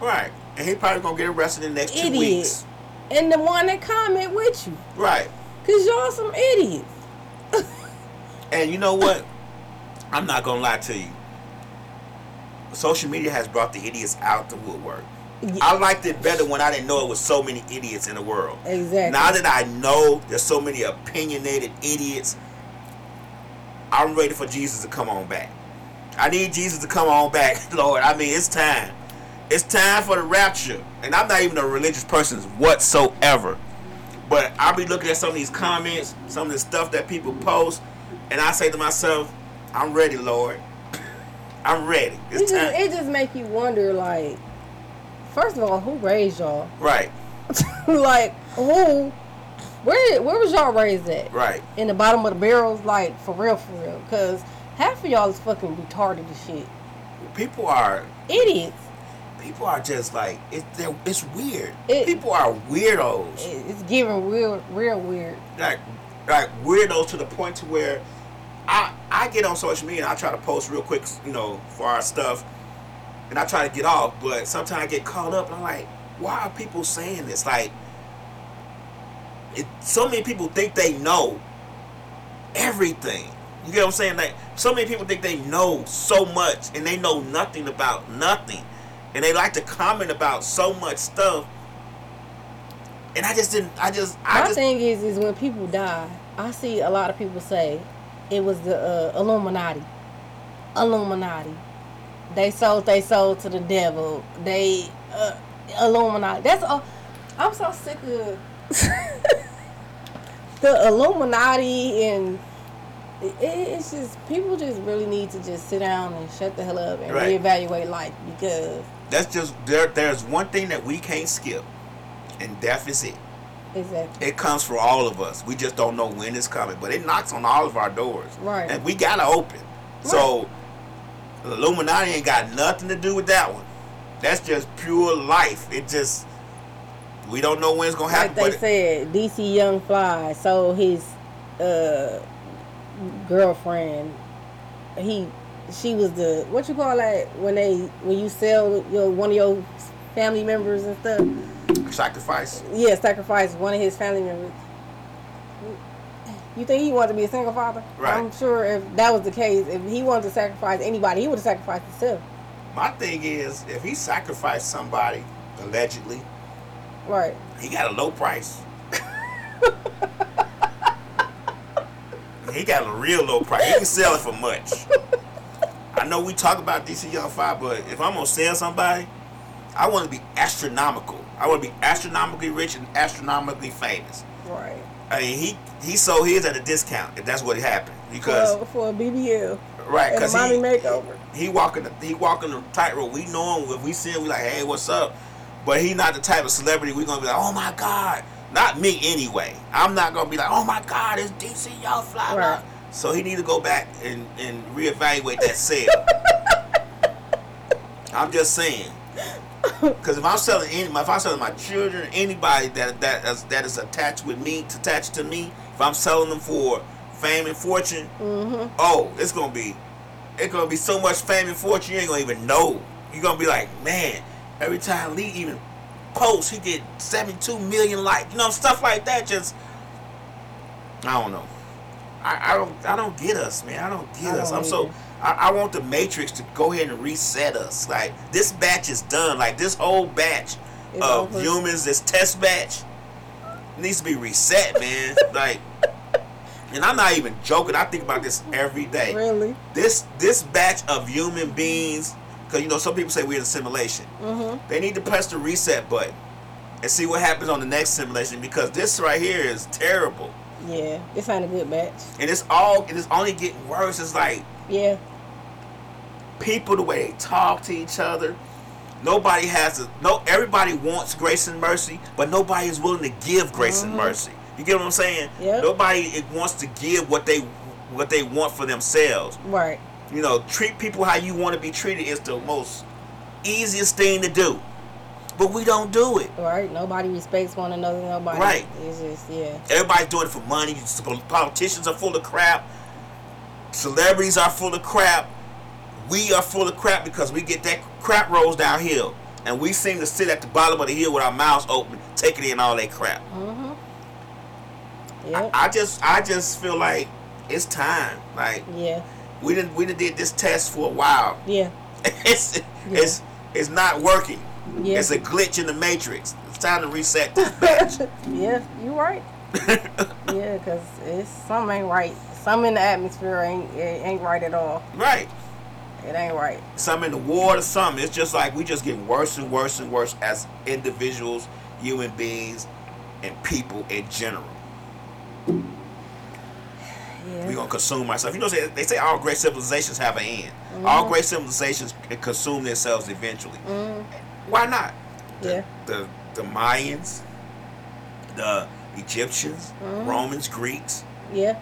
Right. And he probably gonna get arrested in the next two idiot. weeks. And the one that comment with you. Right. Cause y'all some idiots. And you know what? I'm not gonna lie to you. Social media has brought the idiots out the woodwork. Yeah. I liked it better when I didn't know it was so many idiots in the world. Exactly. Now that I know there's so many opinionated idiots, I'm ready for Jesus to come on back. I need Jesus to come on back, Lord. I mean, it's time. It's time for the rapture. And I'm not even a religious person whatsoever. But I'll be looking at some of these comments, some of the stuff that people post, and I say to myself, I'm ready, Lord. I'm ready. it just time. it just make you wonder like first of all, who raised y'all? Right, like who where where was y'all raised at? right. In the bottom of the barrels, like for real, for real. Cause half of y'all is fucking retarded as shit. People are Idiots. people are just like it, it's weird. It- people are weirdos. It- It's giving real real weird. like like weirdos to the point to where I I get on social media and I try to post real quick, you know, for our stuff, and I try to get off, but sometimes I get caught up and I'm like, why are people saying this? Like, it, so many people think they know everything. You get what I'm saying? Like, so many people think they know so much and they know nothing about nothing, and they like to comment about so much stuff. And I just didn't. I just. I My just. thing is, is when people die, I see a lot of people say it was the uh, Illuminati. Illuminati. They sold they sold to the devil. They uh, Illuminati. That's all. I'm so sick of the Illuminati and it, it's just people just really need to just sit down and shut the hell up and Right. reevaluate life because That's just there. There's one thing that we can't skip, and death is it. exactly It comes for all of us. We just don't know when it's coming, but it knocks on all of our doors, Right. And we gotta open. So, the Illuminati ain't got nothing to do with that one. That's just pure life. It just we don't know when it's gonna happen. like they said, DC Young Fly sold his uh, girlfriend. He, she was the what you call that when they when you sell your one of your family members and stuff. sacrifice. Yeah, sacrifice one of his family members. You think he wanted to be a single father? Right. I'm sure if that was the case, if he wanted to sacrifice anybody, he would have sacrificed himself. My thing is, if he sacrificed somebody allegedly, Right. he got a low price. he got a real low price. He can sell it for much. I know we talk about DC Young Fly, but if I'm gonna sell somebody, I want to be astronomical. I want to be astronomically rich and astronomically famous. Right. I mean, he he sold his at a discount if that's what happened because For, for a BBL right because mommy he, makeover. he walking the he walking the tightrope. We know him. If we see him, we like, hey, what's up? But he not the type of celebrity we're gonna be like, oh my god. Not me anyway. I'm not gonna be like, oh my god, it's DC Young Fly. Right. So he need to go back and, and reevaluate that sale. I'm just saying. Because if I'm selling any, if I'm selling my children, anybody that that is, that is attached with me, attached to me, if I'm selling them for fame and fortune, Mm-hmm. oh, it's gonna be, it's gonna be so much fame and fortune you ain't gonna even know. You're gonna be like, man, every time Lee even posts, he get 72 million likes, you know, stuff like that. Just, I don't know. I, I don't, I don't get us, man. I don't get I us. don't I'm so. I, I want the Matrix to go ahead and reset us. Like this batch is done. Like this whole batch It's of over. humans, this test batch needs to be reset, man. like, and I'm not even joking. I think about this every day. Really? This this batch of human beings, because you know some people say we're in a simulation. Mm-hmm. They need to press the reset button and see what happens on the next simulation because this right here is terrible, Yeah. This ain't a good match. and it's all it is only getting worse. It's like Yeah. people the way they talk to each other. Nobody has a no. Everybody wants grace and mercy, but nobody is willing to give grace and Mhm. mercy. You get what I'm saying? Yep. Nobody wants to give what they what they want for themselves. Right. You know, treat people how you want to be treated is the most easiest thing to do, but we don't do it. Right. Nobody respects one another. Nobody. Right. It's just yeah. Everybody's doing it for money. Politicians are full of crap. Celebrities are full of crap. We are full of crap because we get that crap rolls downhill. And we seem to sit at the bottom of the hill with our mouths open, taking in all that crap. Mm-hmm. I, I just I just feel like it's time. Like yeah. We didn't we done did this test for a while. Yeah. it's Yeah. it's it's not working. Yeah. It's a glitch in the matrix. It's time to reset this batch. yeah. You right. yeah, cause it's something ain't right. Something in the atmosphere ain't it ain't right at all. right. It ain't right. some in the water, some. It's just like we just getting worse and worse and worse as individuals, human beings, and people in general. Yeah. We gonna consume ourselves. You know, they, they say all great civilizations have an end. All great civilizations consume themselves eventually. Mm, Why not? The, Yeah. The the Mayans, the Egyptians, Mhm. Romans, Greeks, yeah.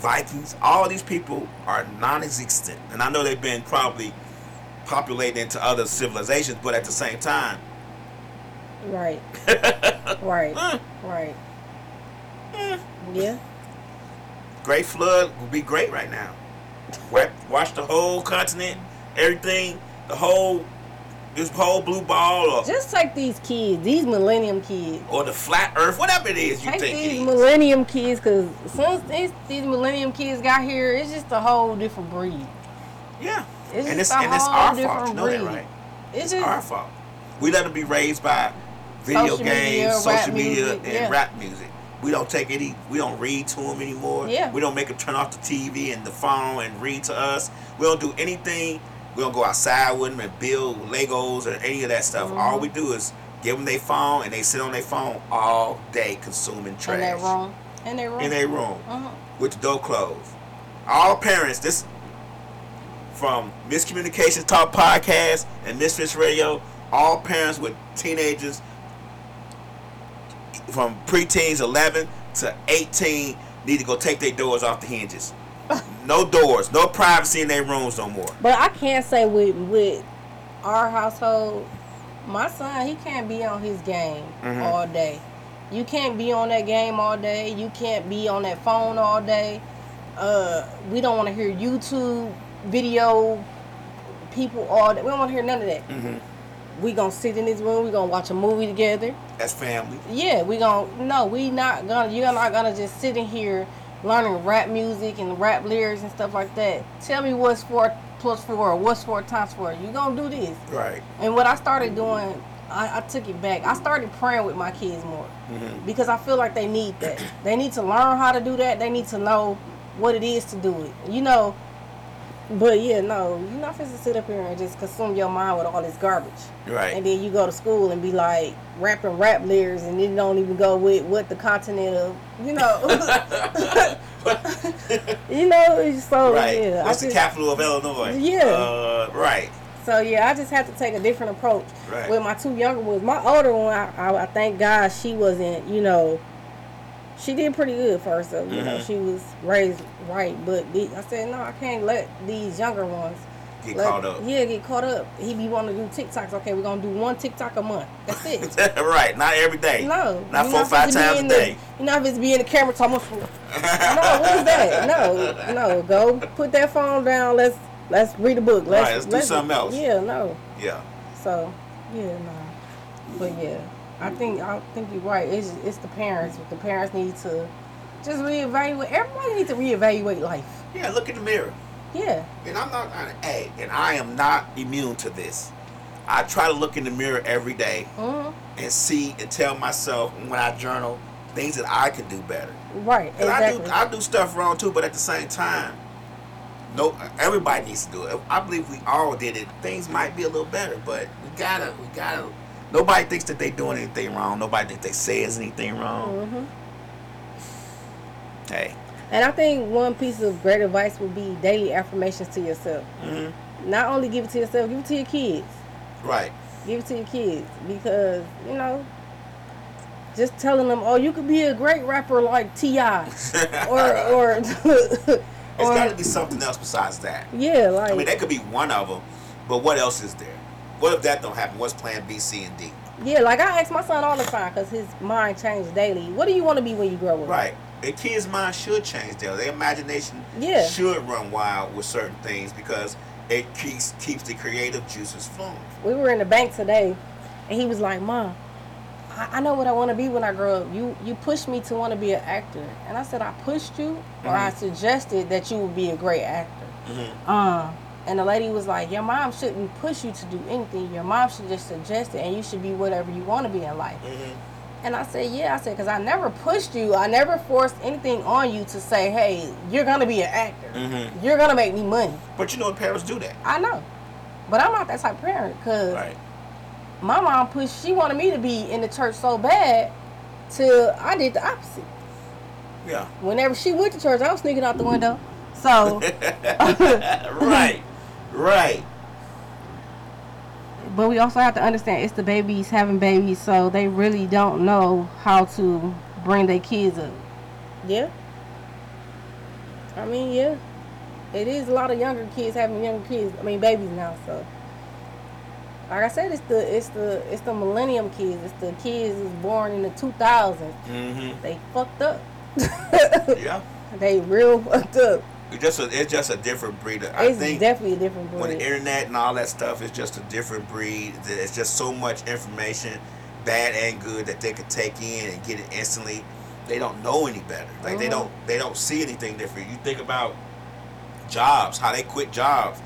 Vikings, all these people are non-existent, and I know they've been probably populated into other civilizations, but at the same time, Right. right. Mm. Right. Yeah. Great Flood would be great right now. Watch the whole continent, everything, the whole this whole blue ball, or, Just take these kids, these millennium kids. or the flat Earth, whatever it is you Take think these millennium kids, cause since these, these millennium kids got here, it's just a whole different breed. yeah, It's and it's and it's our fault. You know that, right? It's It's our fault. We let them be raised by video games, media, social media, music, and yeah. rap music. We don't take any. We don't read to them anymore. Yeah. We don't make them turn off the TV and the phone and read to us. We don't do anything. We don't go outside with them and build Legos or any of that stuff. Mm-hmm. All we do is give them their phone and they sit on their phone all day consuming trash in that room. In that room. in their room uh-huh. with the door closed. All parents, this from Mz Communications Talk Podcast and Misfits Radio, all parents with teenagers from preteens 11 to 18 need to go take their doors off the hinges. no doors, no privacy in their rooms no more. But I can't say with with our household, my son he can't be on his game Mhm. all day. You can't be on that game all day. You can't be on that phone all day. Uh, we don't want to hear YouTube video people all day. We don't want to hear none of that. hmm We gonna sit in this room. We gonna watch a movie together. That's family. Yeah, we gonna no, we not gonna. You're not gonna just sit in here learning rap music and rap lyrics and stuff like that. Tell me what's four plus four or what's four times four. You gonna do this? Right. And what I started doing, I, I took it back. I started praying with my kids more hmm because I feel like they need that. They need to learn how to do that. They need to know what it is to do it. You know. But yeah, no, you're not supposed to sit up here and just consume your mind with all this garbage. Right. And then you go to school and be like rapping rap lyrics and it don't even go with what the continent of, you know. you know, so right. yeah. I What's the capital of Illinois? Yeah. Uh, right. so yeah, I just had to take a different approach Right. with my two younger ones. My older one, I, I, I thank God she wasn't, you know, she did pretty good for herself. You know, Mhm. she was raised right, but the- I said no, I can't let these younger ones Get let- caught up. Yeah, get caught up. He be wanting to do TikToks. Okay, we're gonna do one TikTok a month. That's it. right, not every day. No, Not four, five to be times a the- day. You're not supposed to be in the camera talking. about- no, what is that? No, no. Go put that phone down. Let's let's read a book. Let's, Right, let's do something else. Yeah, no. Yeah. So, yeah, no. But yeah, I think I think you're right. It's it's the parents. The parents need to just reevaluate. Everybody needs to reevaluate life. Yeah, look in the mirror. Yeah. And I'm not, hey, and I am not immune to this. I try to look in the mirror every day hmm and see and tell myself when I journal things that I can do better. Right. Exactly. I do I do stuff wrong too, but at the same time, no, everybody needs to do it. I believe we all did it. Things might be a little better, but we gotta, we gotta. Nobody thinks that they're doing anything wrong. Nobody thinks they says anything wrong. hmm Hey, And I think one piece of great advice would be daily affirmations to yourself. hmm Not only give it to yourself, give it to your kids. right, Give it to your kids because you know, just telling them, "Oh, you could be a great rapper like T.I.," or or it's got to be something else besides that. yeah, like I mean, that could be one of them, but what else is there? What if that don't happen? What's Plan B, C, and D? yeah, like I ask my son all the time because his mind changes daily. What do you want to be when you grow up? Right. A kid's mind should change daily. Their imagination Yeah. should run wild with certain things because it keeps keeps the creative juices flowing. We were in the bank today, and he was like, "Mom." I I know what I want to be when I grow up. You you pushed me to want to be an actor, and I said I pushed you, or I Mhm. suggested that you would be a great actor. Mm-hmm. Uh, and the lady was like, Your mom shouldn't push you to do anything. Your mom should just suggest it, and you should be whatever you want to be in life. Mm-hmm. And I said, Yeah, I said, because I never pushed you. I never forced anything on you to say, Hey, you're going to be an actor. Mm-hmm. You're going to make me money. But you know, parents do that. I know. But I'm not that type of parent because Right. my mom pushed, she wanted me to be in the church so bad till I did the opposite. Yeah. Whenever she went to church, I was sneaking out the window. So. right. Right. But we also have to understand it's the babies having babies, so they really don't know how to bring their kids up. Yeah. I mean, yeah. It is a lot of younger kids having younger kids. I mean, babies now. So, like I said, it's the it's the it's the millennium kids. It's the kids who's born in the two thousands. Mm-hmm. They fucked up. Yeah. they real fucked up. It's just a, it's just a different breed. I It's think definitely a different breed. when the internet and all that stuff is just a different breed. It's just so much information, bad and good, that they could take in and get it instantly. They don't know any better. Like they Mhm. don't they don't see anything different. You think about jobs, how they quit jobs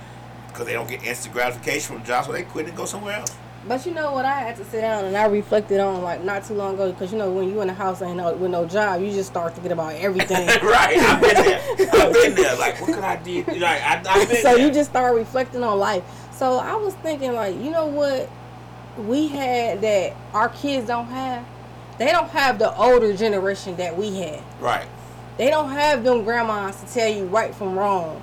because they don't get instant gratification from jobs, so they quit and go somewhere else. But you know what? I had to sit down and I reflected on like not too long ago because you know when you in the house ain't no, with no job, you just start thinking about everything. right, I've been there. I've been there. Like, what could I do? Like, I, I've been so there. you just start reflecting on life. So I was thinking like, you know what? We had that our kids don't have. They don't have the older generation that we had. right. They don't have them grandmas to tell you right from wrong.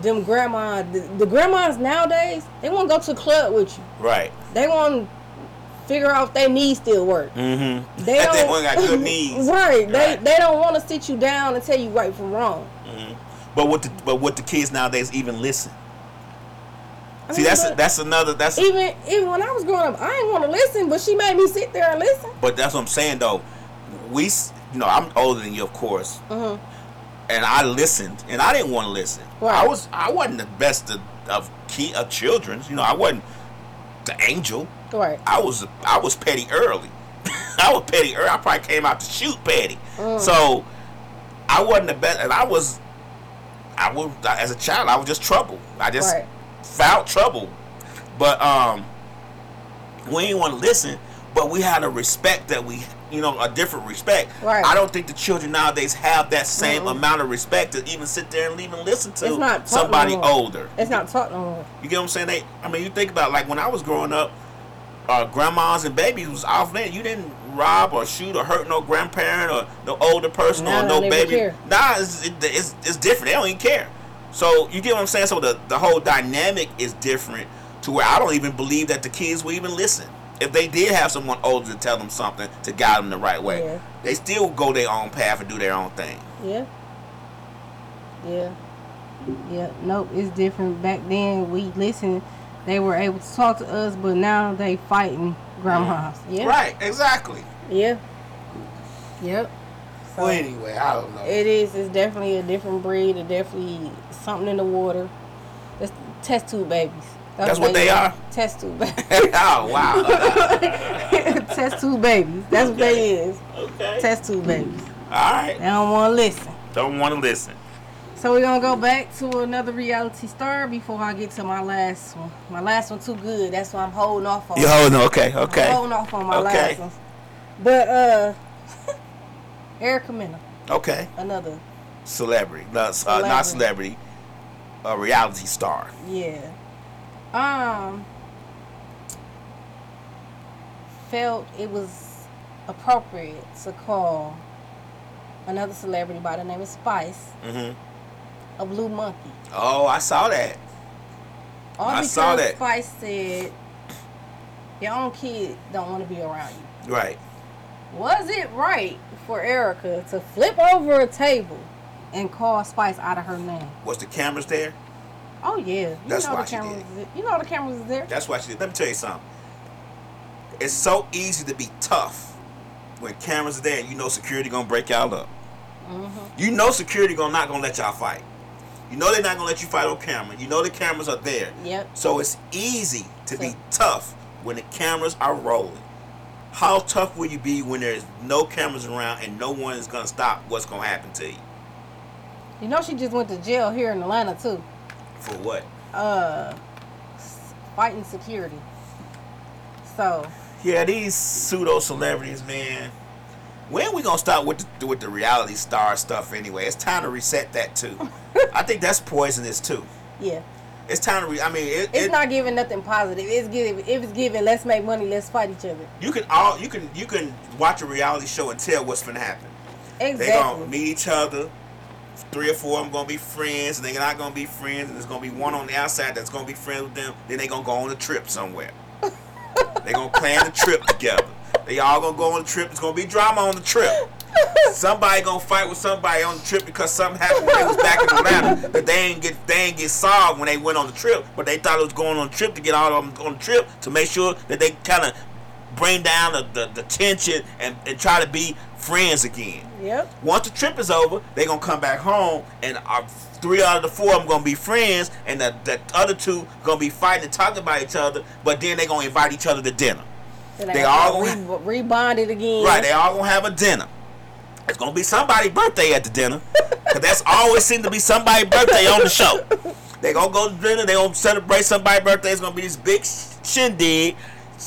Them grandma, the, the grandmas nowadays, they want to go to the club with you. Right. They want figure out if their knees still work. Mm-hmm. They They don't one got good knees. Right. They they don't want to sit you down and tell you right from wrong. hmm But what the but what the kids nowadays even listen. I See, mean, that's but that's another that's even even when I was growing up, I didn't want to listen, but she made me sit there and listen. but that's what I'm saying though. We you know I'm older than you of course, hmm and I listened and I didn't want to listen. Right. I was I wasn't the best of, of key of children. You know I wasn't the angel. Right. I was I was petty early. I was petty early. I probably came out to shoot petty. Mm. So I wasn't the best, and I was I was as a child I was just trouble. I just Right. found trouble. But um, we didn't want to listen. But we had a respect that we, you know, a different respect. Right. I don't think the children nowadays have that same Mm-mm. amount of respect to even sit there and even listen to It's not taught somebody no older. It's not taught no more. You get what I'm saying? They, I mean, you think about like when I was growing up, uh, grandmas and babies was off limits. You didn't rob or shoot or hurt no grandparent or no older person Nah, or no baby. care. Nah, it's, it, it's it's different. They don't even care. So you get what I'm saying? So the the whole dynamic is different to where I don't even believe that the kids will even listen. If they did have someone older to tell them something to guide them the right way, Yeah. they still go their own path and do their own thing. Yeah. Yeah. Yeah. Nope. It's different. Back then, we listened. They were able to talk to us, but now they fighting grandmas. Mm-hmm. Yeah. Right, exactly. Yeah. Yep. So Well, anyway, I don't know. it is. It's definitely a different breed. It definitely something in the water. That's test tube babies. That's what they are? Test tube babies. oh wow. test tube babies. That's what they is. okay. Test tube babies. All right. They don't want to listen. Don't want to listen. So we're gonna go back to another reality star before I get to my last one. My last one too good. That's why I'm holding off on. You holding? Okay. I'm Okay. holding off on my Okay. last ones. But uh, Erica Mena, Okay. another Celebrity. No, uh, not Celebrity. celebrity. A reality star. yeah. Um, felt it was appropriate to call another celebrity by the name of Spice hmm a blue monkey. Oh, I saw that. All I saw that. Spice said your own kid don't want to be around you. Right. Was it right for Erica to flip over a table and call Spice out of her name? Was the cameras there? Oh yeah, you That's know why the she cameras. did. You know the cameras is there. That's why she did. Let me tell you something. It's so easy to be tough when cameras are there and you know security gonna break y'all up. Mm-hmm. You know security gonna not gonna let y'all fight. You know they're not gonna let you fight on camera. You know the cameras are there. Yep. So it's easy to be tough when the cameras are rolling. How tough will you be when there's no cameras around and no one is gonna stop what's gonna happen to you? You know she just went to jail here in Atlanta too. For what? Uh, fighting security. So Yeah, these pseudo celebrities, man. When we gonna start with the with the reality star stuff anyway? It's time to reset that too. I think that's poisonous too. yeah, It's time to. Re- I mean, it, it's it- not giving nothing positive. It's giving. If it's giving, let's make money. Let's fight each other. You can all you can you can watch a reality show and tell what's gonna happen. Exactly. They gonna meet each other. Three or four of them gonna be friends, and they're not gonna be friends, and there's gonna be one on the outside that's gonna be friends with them. Then they gonna go on a trip somewhere. they gonna plan the trip together. They all gonna go on a trip. It's gonna be drama on the trip. Somebody gonna fight with somebody on the trip because something happened when they was back in Atlanta that they ain't get they ain't get solved when they went on the trip. But they thought it was going on the trip to get all of them on the trip to make sure that they kind of bring down the, the, the tension and, and try to be friends again. Yep. Once the trip is over, they're gonna come back home, and uh, three out of the four of them gonna be friends, and the, the other two gonna be fighting and talking about each other. But then they gonna invite each other to dinner. They all gonna- re-rebonded again. Right? They all gonna have a dinner. It's gonna be somebody's birthday at the dinner, cause that's always seem to be somebody's birthday on the show. They gonna go to dinner. They gonna celebrate somebody's birthday. It's gonna be this big shindig.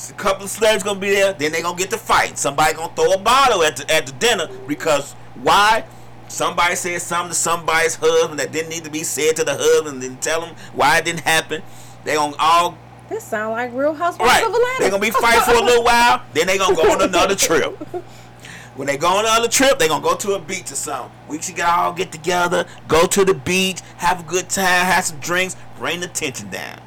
A couple of slaves gonna be there. Then they gonna get to fight. Somebody gonna throw a bottle at the at the dinner because why? Somebody said something to somebody's husband that didn't need to be said to the husband. Didn't tell him why it didn't happen. They gonna all This sound like Real Housewives Right. of Atlanta. They're gonna be fighting for a little while, then they gonna go on another trip. When they go on another trip, they gonna go to a beach or something. We should all get together, go to the beach, have a good time, have some drinks, bring the tension down.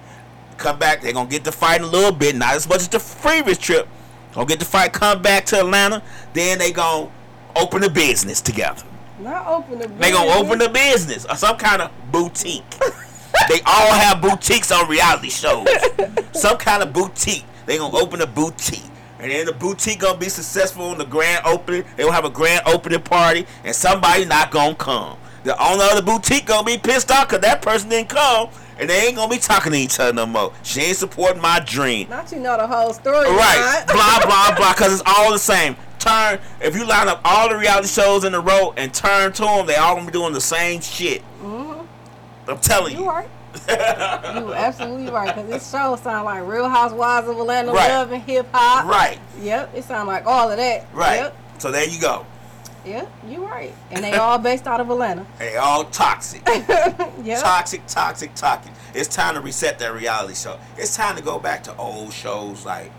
Come back, they gonna get to fight a little bit, not as much as the previous trip. Gonna get to fight, come back to Atlanta, then they gonna open a business together. Not open the. They gonna open a business or some kind of boutique. they all have boutiques on reality shows. some kind of boutique. They gonna open a boutique. And then the boutique gonna be successful in the grand opening. They gonna have a grand opening party, and somebody not gonna come. The owner of the boutique gonna be pissed off because that person didn't come, and they ain't gonna be talking to each other no more. She ain't supporting my dream. Not you know the whole story. Right. Blah blah blah. Because it's all the same. Turn if you line up all the reality shows in a row and turn to them, they all gonna be doing the same shit. Mm-hmm. I'm telling You you. right. you absolutely right. Cause this show sound like Real Housewives of Atlanta, Right. Love and Hip Hop. Right. Yep. It sound like all of that. Right. Yep. So there you go. Yep. you're right. And they all based out of Atlanta. They all toxic. Yep. Toxic, toxic, toxic. It's time to reset that reality show. It's time to go back to old shows like.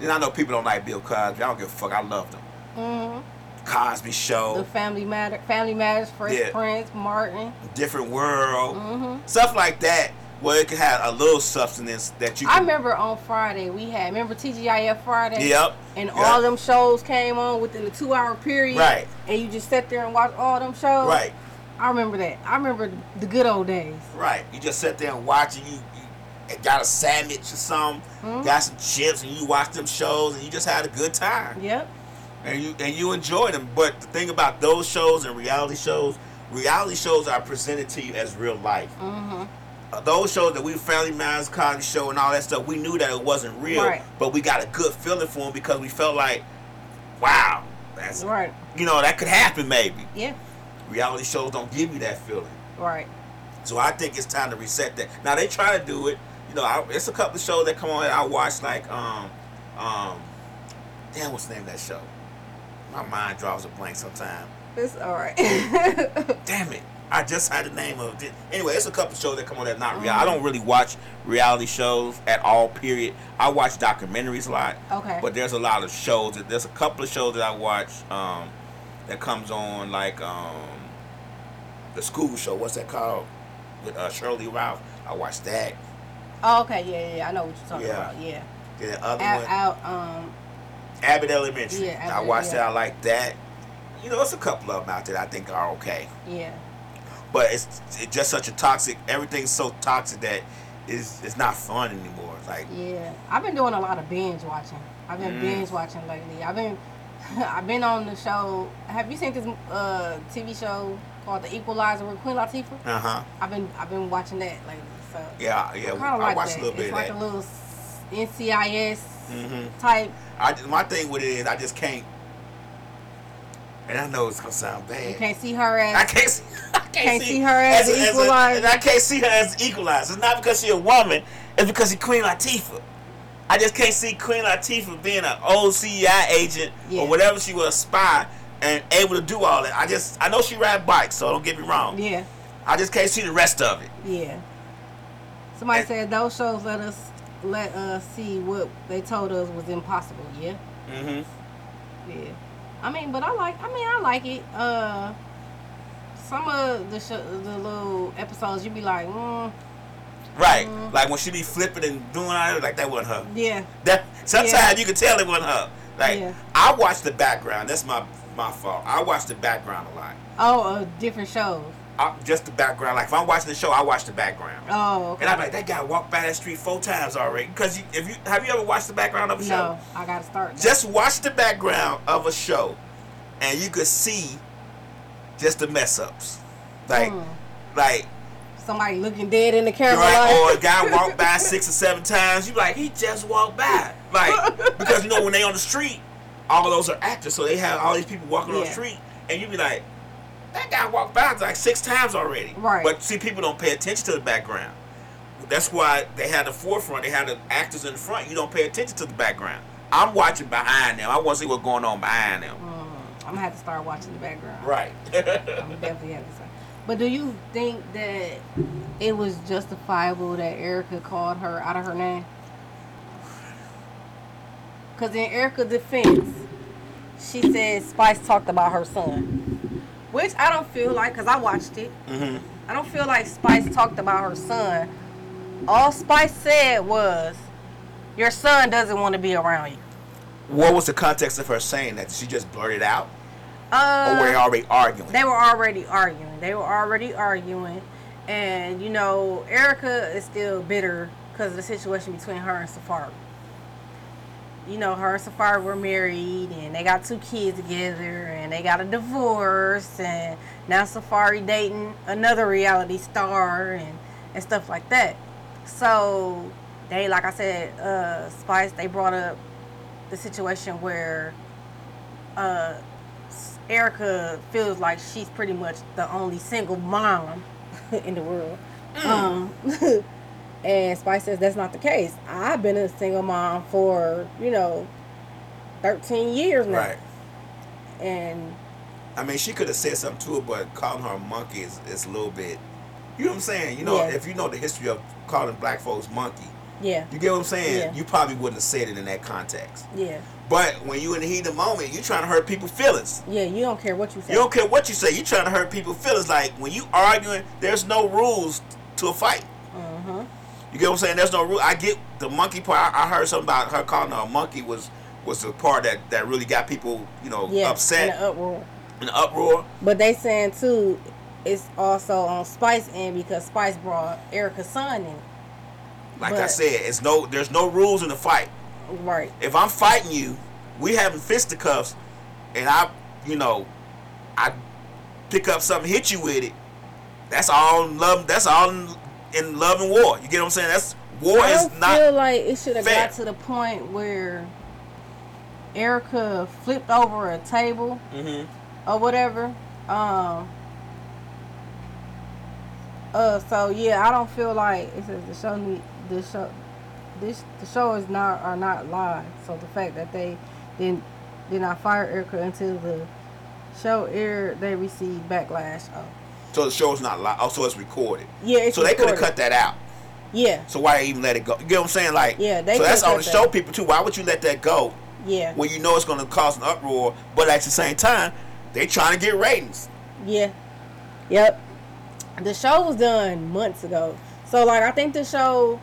And I know people don't like Bill Cosby. I don't give a fuck. I love them. Mhm. Cosby Show. The Family Matter, Family Matters, Fresh Yeah. Prince, Martin. Different World, Mhm. stuff like that. Well, it could have a little substance that you. I remember on Friday we had remember TGIF Friday. Yep. And Yep. all them shows came on within a two hour period. Right. And you just sat there and watched all them shows. Right. I remember that. I remember the good old days. Right. You just sat there and watch and you, you got a sandwich or something, Mhm. got some chips, and you watch them shows and you just had a good time. Yep. and you and you enjoy them. But the thing about those shows and reality shows, reality shows are presented to you as real life. Mm-hmm. Those shows that we Family Matters, Cosby Show, and all that stuff, we knew that it wasn't real, Right. but we got a good feeling for them because we felt like, wow, that's Right. you know that could happen maybe. Yeah. Reality shows don't give you that feeling. Right. So I think it's time to reset that. Now they try to do it. You know, I, it's a couple of shows that come on that I watch, like um, um, damn, what's the name of that show? My mind draws a blank sometimes. It's all right. Damn it. I just had the name of it. Anyway, it's a couple shows that come on that not real. I don't really watch reality shows at all. Period. I watch documentaries a lot. Okay. But there's a lot of shows. that- There's a couple of shows that I watch um, that comes on like um, the school show. What's that called? With uh, Sheryl Lee Ralph. I watched that. oh, okay. Yeah, yeah, yeah. I know what you're talking Yeah. about. Yeah. Then the other Out, one, out. Um. Abbott Elementary. Yeah, I Abbott, watched yeah. that. I like that. You know, it's a couple of them out there that I think are okay. Yeah. But it's, it's just such a toxic. Everything's so toxic that it's it's not fun anymore. It's like Yeah. I've been doing a lot of binge watching. I've been Mm. binge watching lately. I've been. I've been on the show. Have you seen this uh, TV show called The Equalizer with Queen Latifah? uh huh. I've been I've been watching that lately. So Yeah, yeah. I I like watched that. a little bit it's of like that. a little NCIS hmm type. I just- my thing with it is I just can't. And I know it's gonna sound You bad. can't see her as I can't. See, I can't, Can't see her as a- the equalizer. and I can't see her as equalizer. It's not because she's a woman. It's because she's Queen Latifah. I just can't see Queen Latifah being an old CIA agent Yeah. or whatever she was, a spy, and able to do all that. I just, I know she ride bikes, so don't get me wrong. yeah I just can't see the rest of it. yeah. Somebody And- said those shows let us let us see what they told us was impossible. Yeah Mm-hmm. yeah. I mean, but I like. I mean, I like it. Uh, some of the sh- the little episodes, you be like, mm, Right. Mhm. Like when she be flipping and doing all that, like that wasn't her. yeah, That sometimes Yeah. you can tell it wasn't her. Like Yeah. I watch the background. That's my my fault. I watch the background a lot. oh, uh, different shows. I, just the background. Like if I'm watching the show, I watch the background. Oh, okay. And I'm like, that guy walked by that street four times already. Because if you have you ever watched the background of a show? no, I gotta start. Just watch the background of a show, and you could see just the mess ups. Like, Hmm. like somebody looking dead in the camera. Right, or a guy walked by six or seven times. You be like he just walked by, like because you know when they on the street, all of those are actors, so they have all these people walking on the street, and you be like, that guy walked by like six times already. Right. But see, people don't pay attention to the background. That's why they had the forefront. They had the actors in the front. You don't pay attention to the background. I'm watching behind them. I want to see what's going on behind them. Mm, I'm gonna have to start watching the background. Right. I'm definitely have to start. But do you think that it was justifiable that Erica called her out of her name? Because in Erica's defense, she said Spice talked about her son. Which I don't feel like, because I watched it, hmm I don't feel like Spice talked about her son. All Spice said was, Your son doesn't want to be around you. What was the context of her saying that? Did she just blurt it out, Uh, or were they already arguing? They were already arguing. They were already arguing. And, you know, Erica is still bitter because of the situation between her and Safaree. You know, her and Safaree were married and they got two kids together and they got a divorce and now Safaree dating another reality star and, and stuff like that. So they like I said, uh Spice, they brought up the situation where uh Erica feels like she's pretty much the only single mom in the world. Um, and Spice says that's not the case. I've been a single mom for, you know, 13 years now. Right. And I mean, she could have said something to her, but calling her a monkey is, is a little bit. You know what I'm saying? You know, Yeah. if you know the history of calling black folks monkey, yeah, you get what I'm saying? Yeah. You probably wouldn't have said it in that context. yeah, But when you in the heat of the moment, you're trying to hurt people's feelings. yeah, you don't care what you say. You don't care what you say. You're trying to hurt people's feelings. Like when you arguing, there's no rules to a fight. Mhm. You get what I'm saying? There's no rule. I get the monkey part. I, I heard something about her calling her a monkey was was the part that that really got people, you know, Yeah, upset in the uproar. in uproar. But they saying too, it's also on Spice end because Spice brought Erica's son in. Like I said, it's no there's no rules in the fight. Right. If I'm fighting you, we having fisticuffs, and I, you know, I pick up something, hit you with it. That's all love. That's all in, love and war. You get what I'm saying? That's war I is not. feel like it should have got to the point where Erica flipped over a table Mhm. or whatever. Um. Uh. So yeah, I don't feel like it says the show need the show. This the show is not are not live. So the fact that they didn't did not fire Erica until the show aired, they received backlash. Oh. So the show's not live. Oh, so it's recorded. Yeah, it's so they could have cut that out. Yeah, So why even let it go? You get what I'm saying? Like, Yeah, they so that's on the cut show that. people too. Why would you let that go yeah, when you know it's going to cause an uproar? But at the same time, they trying to get ratings. yeah, yep. The show was done months ago, so like I think the show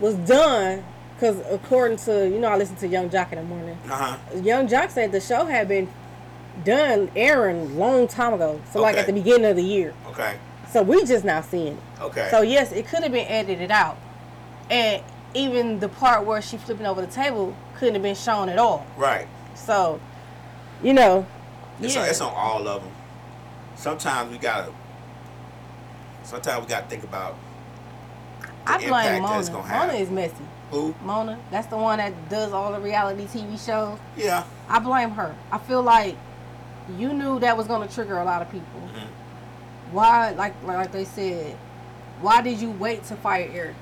was done because according to you know I listen to Young Joc in the morning. Uh huh. Young Joc said the show had been done airing long time ago, so like at the beginning of the year. Okay. So we just now seeing it. Okay. So yes, it could have been edited out, and even the part where she flipping over the table couldn't have been shown at all. right. So, you know, It's, yeah, on, it's on all of them. Sometimes we gotta. Sometimes we gotta think about I blame Mona. Mona have. is messy. who. Mona, that's the one that does all the reality TV shows. Yeah. I blame her. I feel like you knew that was going to trigger a lot of people. Mhm. Why, like like they said, why did you wait to fire Erica?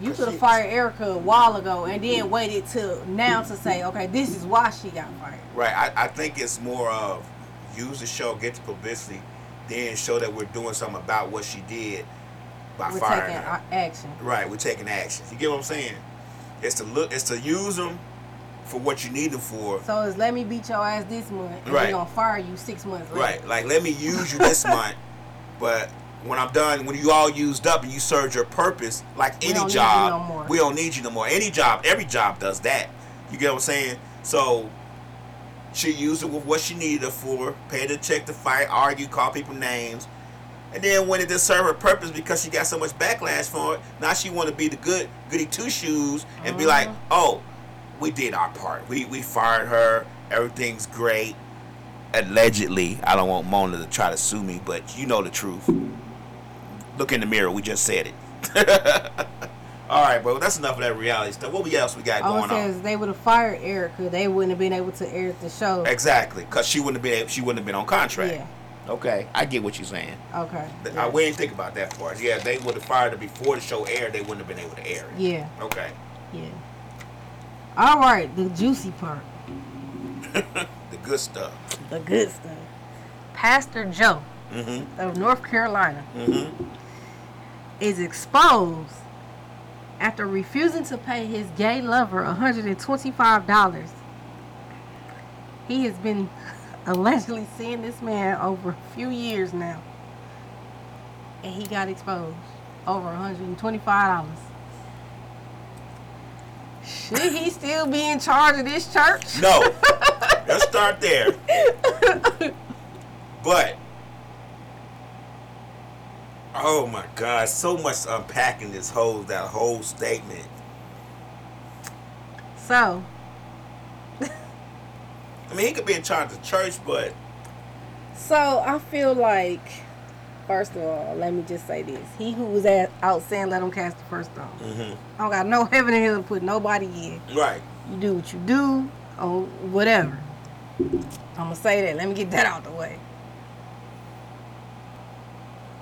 You could have fired Erica a while ago and then waited till now to say, okay, this is why she got fired. Right. I, I think it's more of use the show, get the publicity, then show that we're doing something about what she did by We're firing her. action. Right, we're taking action. You get what I'm saying? It's to look. It's to use them for what you need them for. So it's let me beat your ass this month, and Right. we're gonna fire you six months later. Right, like let me use you this month, but when I'm done, when you all used up and you served your purpose, like We any don't need you job, no we don't need you no more. Any job, every job does that. You get what I'm saying? So she used it with what she needed it for, paid the check to fight, argue, call people names. And then when it didn't serve her purpose because she got so much backlash for it, now she want to be the good goody two shoes and be like, Mhm. oh, we did our part. We we fired her. Everything's great. Allegedly, I don't want Mona to try to sue me, but you know the truth. Look in the mirror. We just said it. All right, bro. That's enough of that reality stuff. What else we got All going on? they would have fired Erica, they wouldn't have been able to air the show. Exactly, because she wouldn't have been. She wouldn't have been on contract. Yeah. Okay, I get what you're saying. Okay. Yeah. I, we didn't think about that part. Yeah, they would have fired her before the show aired. They wouldn't have been able to air it. yeah. Okay. Yeah. All right, the juicy part, The good stuff. the good stuff. Pastor Joe Mm-hmm. of North Carolina Mm-hmm. is exposed after refusing to pay his gay lover $125. He has been allegedly seeing this man over a few years now. And he got exposed over $125. Should he still be in charge of this church? No. Let's start there. But oh my God, so much unpacking this whole that whole statement. So, I mean, he could be in charge of the church, but So I feel like, first of all, let me just say this: He who was at, out saying, "Let him cast the first stone." Mhm. I don't got no heaven in hell to put nobody in. right. You do what you do, or whatever. I'm gonna say that. Let me get that out the way.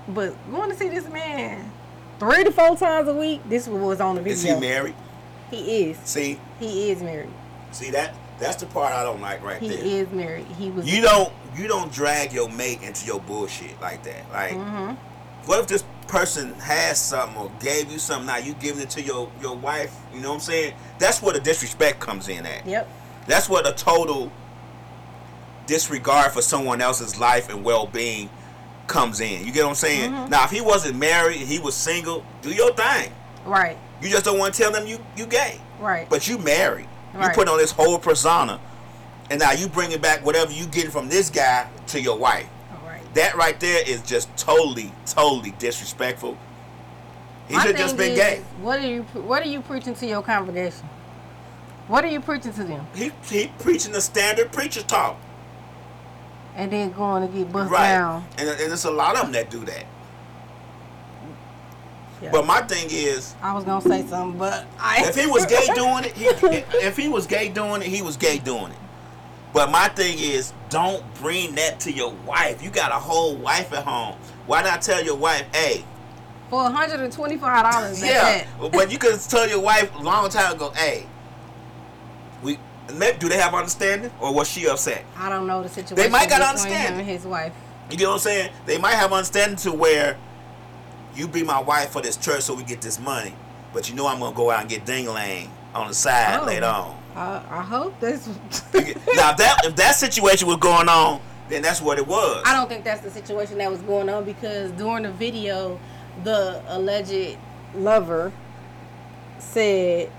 But going to see this man three to four times a week. This was on the video. Is he married? He is. See, He is married. see that that's the part I don't like right there. He is married. He was. You don't you don't drag your mate into your bullshit like that. Like, hmm what if this person has something or gave you something now you giving it to your your wife? You know what I'm saying? That's where the disrespect comes in at. Yep. That's what a total disregard for someone else's life and well being comes in. You get what I'm saying? Now, if he wasn't married, he was single, do your thing. Right. You just don't want to tell them you you gay. Right. But you married. You Right. put on this whole persona, and now you bringing back whatever you get from this guy to your wife. All right. That right there is just totally, totally disrespectful. He should just been is, gay. What are you What are you preaching to your congregation? What are you preaching to them? He he preaching the standard preacher talk. And then going to get bust Right. down. And, and there's a lot of them that do that. Yeah. But my thing is, I was gonna say something, but I. if he was gay doing it, he, if he was gay doing it, he was gay doing it. But my thing is, don't bring that to your wife. You got a whole wife at home. Why not tell your wife, hey, for one hundred and twenty five dollars. yeah, but you could tell your wife a long time ago, hey, we do they have understanding or was she upset? I don't know the situation. They might gotta between understand. him and his wife. You get what I'm saying? They might have understanding to where you be my wife for this church so we get this money, but you know I'm gonna go out and get dingling on the side Oh. later on. I, I hope that's. Now if that if that situation was going on, then that's what it was. I don't think that's the situation that was going on because during the video, the alleged lover said,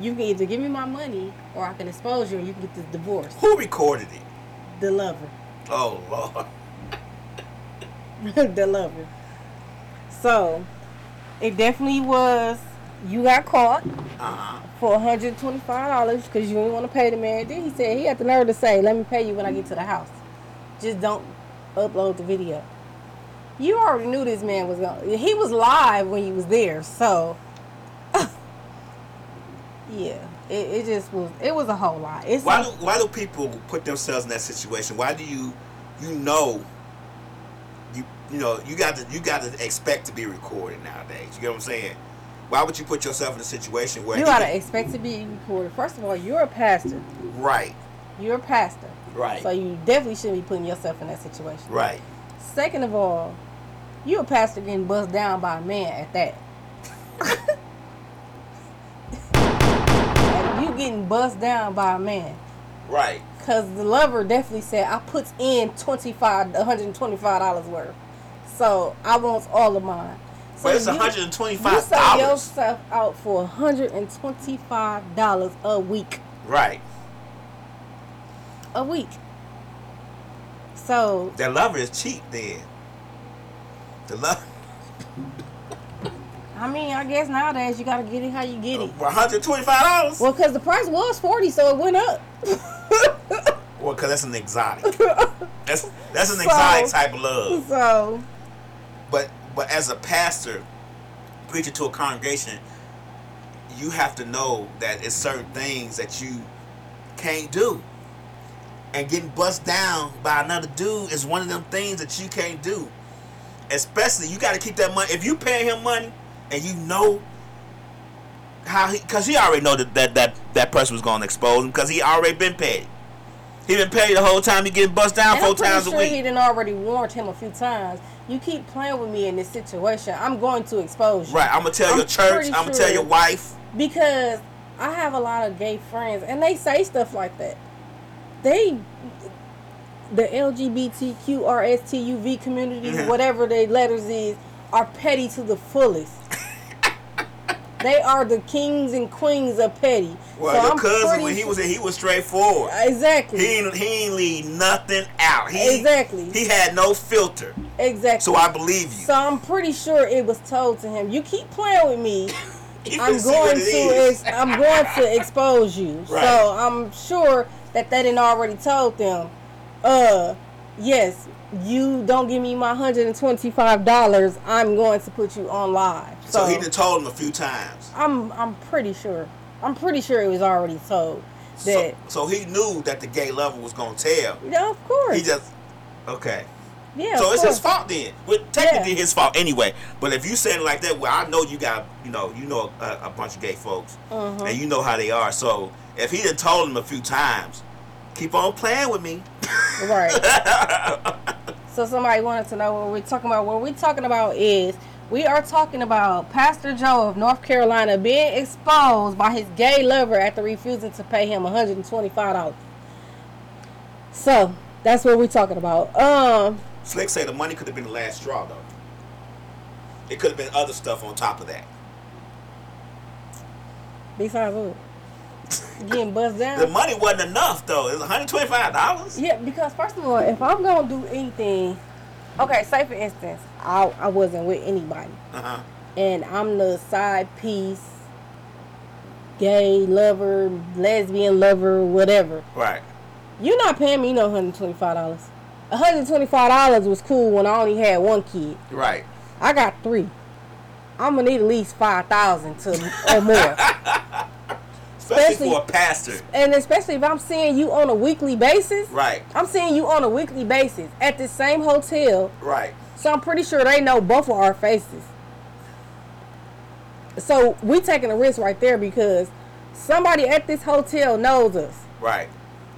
"You can either give me my money or I can expose you and you can get this divorce." Who recorded it? The lover, Oh Lord. the lover. So, it definitely was. You got caught Uh-huh. for $125 because you didn't want to pay the man. Then he said he had the nerve to say, "Let me pay you when I get to the house. Just don't upload the video." You already knew this man was going. He was live when he was there, so yeah, it, it just was. It was a whole lot. It's Why do why do people put themselves in that situation? Why do you you know you know you got to you got to expect to be recorded nowadays? You get what I'm saying? Why would you put yourself in a situation where you gotta expect to be recorded. First of all, you're a pastor. right You're a pastor, right so you definitely shouldn't be putting yourself in that situation. right Second of all, you a pastor getting buzzed down by a man at that. You getting buzzed down by a man. right. Cause the lover definitely said I puts in twenty five, one hundred and twenty five dollars worth, so I want all of mine. So But it's you- 125 You sell dollars. yourself out for hundred and twenty five dollars a week. Right. A week. So That lover is cheap then. The love I mean, I guess nowadays you gotta get it how you get it. one hundred twenty five dollars. Well, because the price was 40, so it went up. Well, cause that's an exotic. That's that's an So- exotic type of love. so, But but as a pastor, preaching to a congregation, you have to know that it's certain things that you can't do. And getting bust down by another dude is one of them things that you can't do. Especially you got to keep that money. If you pay him money and you know how he, because he already know that that that, that person was to expose him because he already been paid. He been paid the whole time. He getting bust down and four times sure a week. he didn't already warned him a few times. You keep playing with me in this situation, I'm going to expose you. Right. I'm gonna tell I'm your church. I'm gonna tell your wife. Because I have a lot of gay friends, and they say stuff like that. They, the LGBTQRSTUV community, Mhm. whatever their letters is, are petty to the fullest. They are the kings and queens of petty. Well, So your I'm cousin when he was he was straightforward. exactly, He ain't, he ain't leave nothing out. He, Exactly. He had no filter. exactly. So I believe you. So I'm pretty sure it was told to him. You keep playing with me. I'm can see what going to ex- I'm going to expose you. Right. So I'm sure that they didn't already told them. Uh, yes, you don't give me my hundred and twenty five dollars. I'm going to put you on live. so So, he done told him a few times. I'm I'm pretty sure. I'm pretty sure it was already told that. so he knew that the gay lover was gonna tell. yeah, of course. He just okay. yeah. so it's his fault then. Well, technically Yeah. his fault anyway. But if you saying it like that, well, I know you got you know you know a, a bunch of gay folks, Mhm. and you know how they are. So if he done told him a few times, keep on playing with me. Right. so somebody wanted to know what we're talking about. What we're talking about is we are talking about Pastor Joe of North Carolina being exposed by his gay lover after refusing to pay him $125. So that's what we're talking about. Um Slick say the money could have been the last straw though. It could have been other stuff on top of that. Besides what? Getting buzzed The money wasn't enough though. It's one hundred twenty five dollars. Yeah, because first of all, if I'm gonna do anything, okay, say for instance, I I wasn't with anybody, Uh huh. and I'm the side piece, gay lover, lesbian lover, whatever. Right. You're not paying me no hundred twenty five dollars. hundred twenty five dollars was cool when I only had one kid. Right. I got three. I'm gonna need at least five thousand to or more. Especially, Especially- for a pastor. and especially if I'm seeing you on a weekly basis. Right. I'm seeing you on a weekly basis at the same hotel, Right. so I'm pretty sure they know both of our faces. So we taking a risk right there because somebody at this hotel knows us. Right.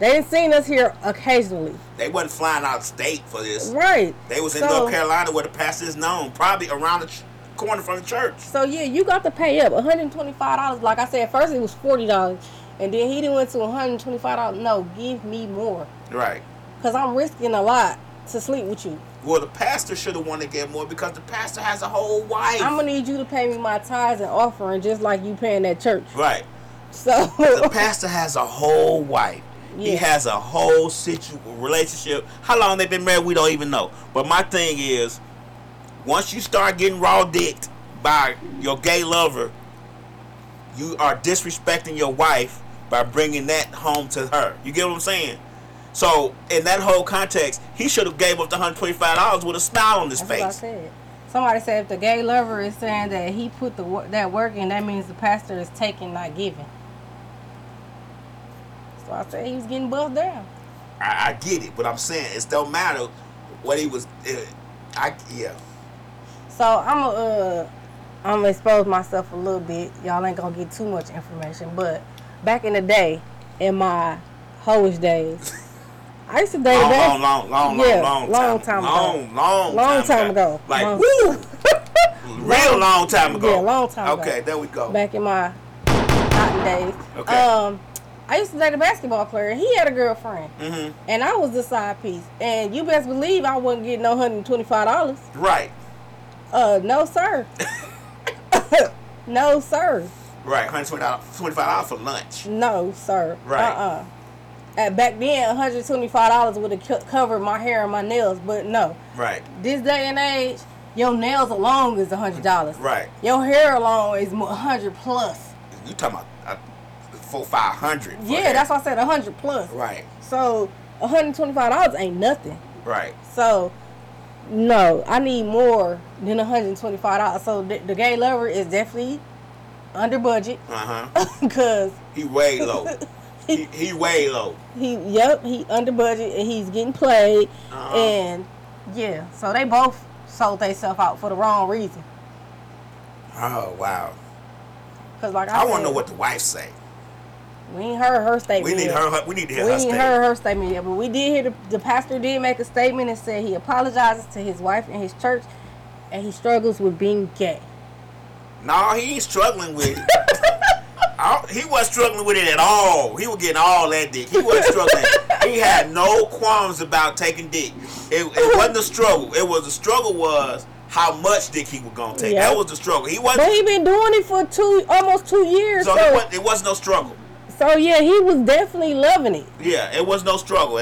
They didn't seen us here occasionally. They wasn't flying out of state for this. Right. They was in So- North Carolina where the pastor is known, probably around the corner from the church. So yeah, you got to pay up $125. Like I said, first it was $40. And then he didn't went to $125. No, give me more. Right. Cause I'm risking a lot to sleep with you. Well, the pastor should have wanted to get more because the pastor has a whole wife. I'm gonna need you to pay me my tithes and offering just like you paying that church. right. So The pastor has a whole wife. He has a whole situ- relationship. How long they been married, we don't even know. But my thing is, once you start getting raw dicked by your gay lover, you are disrespecting your wife by bringing that home to her. You get what I'm saying? So in that whole context, he should have gave up the hundred twenty-five dollars with a smile on his That's what I face. said. Somebody said if the gay lover is saying that he put the that work in, that means the pastor is taking, not giving. So I said he was getting buzzed down. I, I get it, but I'm saying it don't matter what he was. Uh, I yeah. So I'm gonna uh, I'm gonna expose myself a little bit. Y'all ain't gonna get too much information, but back in the day, in my hoish days, I used to date a Long, long, long, long, Yeah, long, long, long time, time long, ago. long, long time ago. Like Long- woo, real long time ago. Yeah, long time ago. Okay, there we go. back in my cotton days. Okay. Um, I used to date a basketball player. He had a girlfriend, hmm and I was the side piece. And you best believe I wasn't getting no hundred twenty five dollars. Right, Uh, no sir. no sir. right. Hundred twenty-five dollars twenty five dollars for lunch. No sir. Right. Uh uh At back then, one hundred twenty five dollars would have co- covered my hair and my nails, but no. Right, This day and age, your nails alone is a hundred dollars. right. Your hair alone is a hundred plus. You talking about uh, four, five hundred? Yeah, that. that's why I said a hundred plus. right, So $125 ain't nothing. right. So no, I need more than $125. So the, the gay lover is definitely under budget Uh huh. because He way low. he, he way low. he yep he under budget and he's getting played Uh-huh. and yeah. So they both sold themselves out for the wrong reason. Oh wow. Cause like I, I want to know what the wife say. We ain't heard her statement. We need yet. her. We need to hear We her ain't statement. heard her statement yet, but we did hear the, the pastor did make a statement and said he apologizes to his wife and his church, and he struggles with being gay. No, he ain't struggling with it. He wasn't struggling with it at all. He was getting all that dick. He wasn't struggling. he had no qualms about taking dick. It, it wasn't a struggle. It was the struggle was how much dick he was gonna take. Yeah. That was the struggle. He wasn't. he been doing it for two, almost two years. So So, it, was, it was no struggle. So yeah, he was definitely loving it. Yeah, it was no struggle.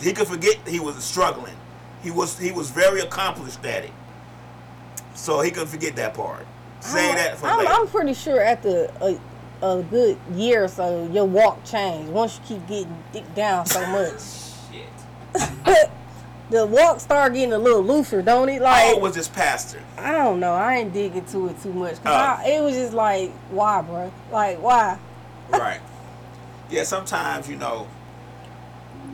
He could forget he was struggling. He was he was very accomplished at it. So he couldn't forget that part. Say I'm, that for I'm, later. I'm pretty sure after a, a good year or so, your walk changed. Once you keep getting dick down so much, Shit. the walk start getting a little looser, don't it? Like old was this pastor? I don't know. I ain't digging into it too much. Cause Oh. I, it was just like, why, bro? Like, why? right. Yeah, sometimes, you know,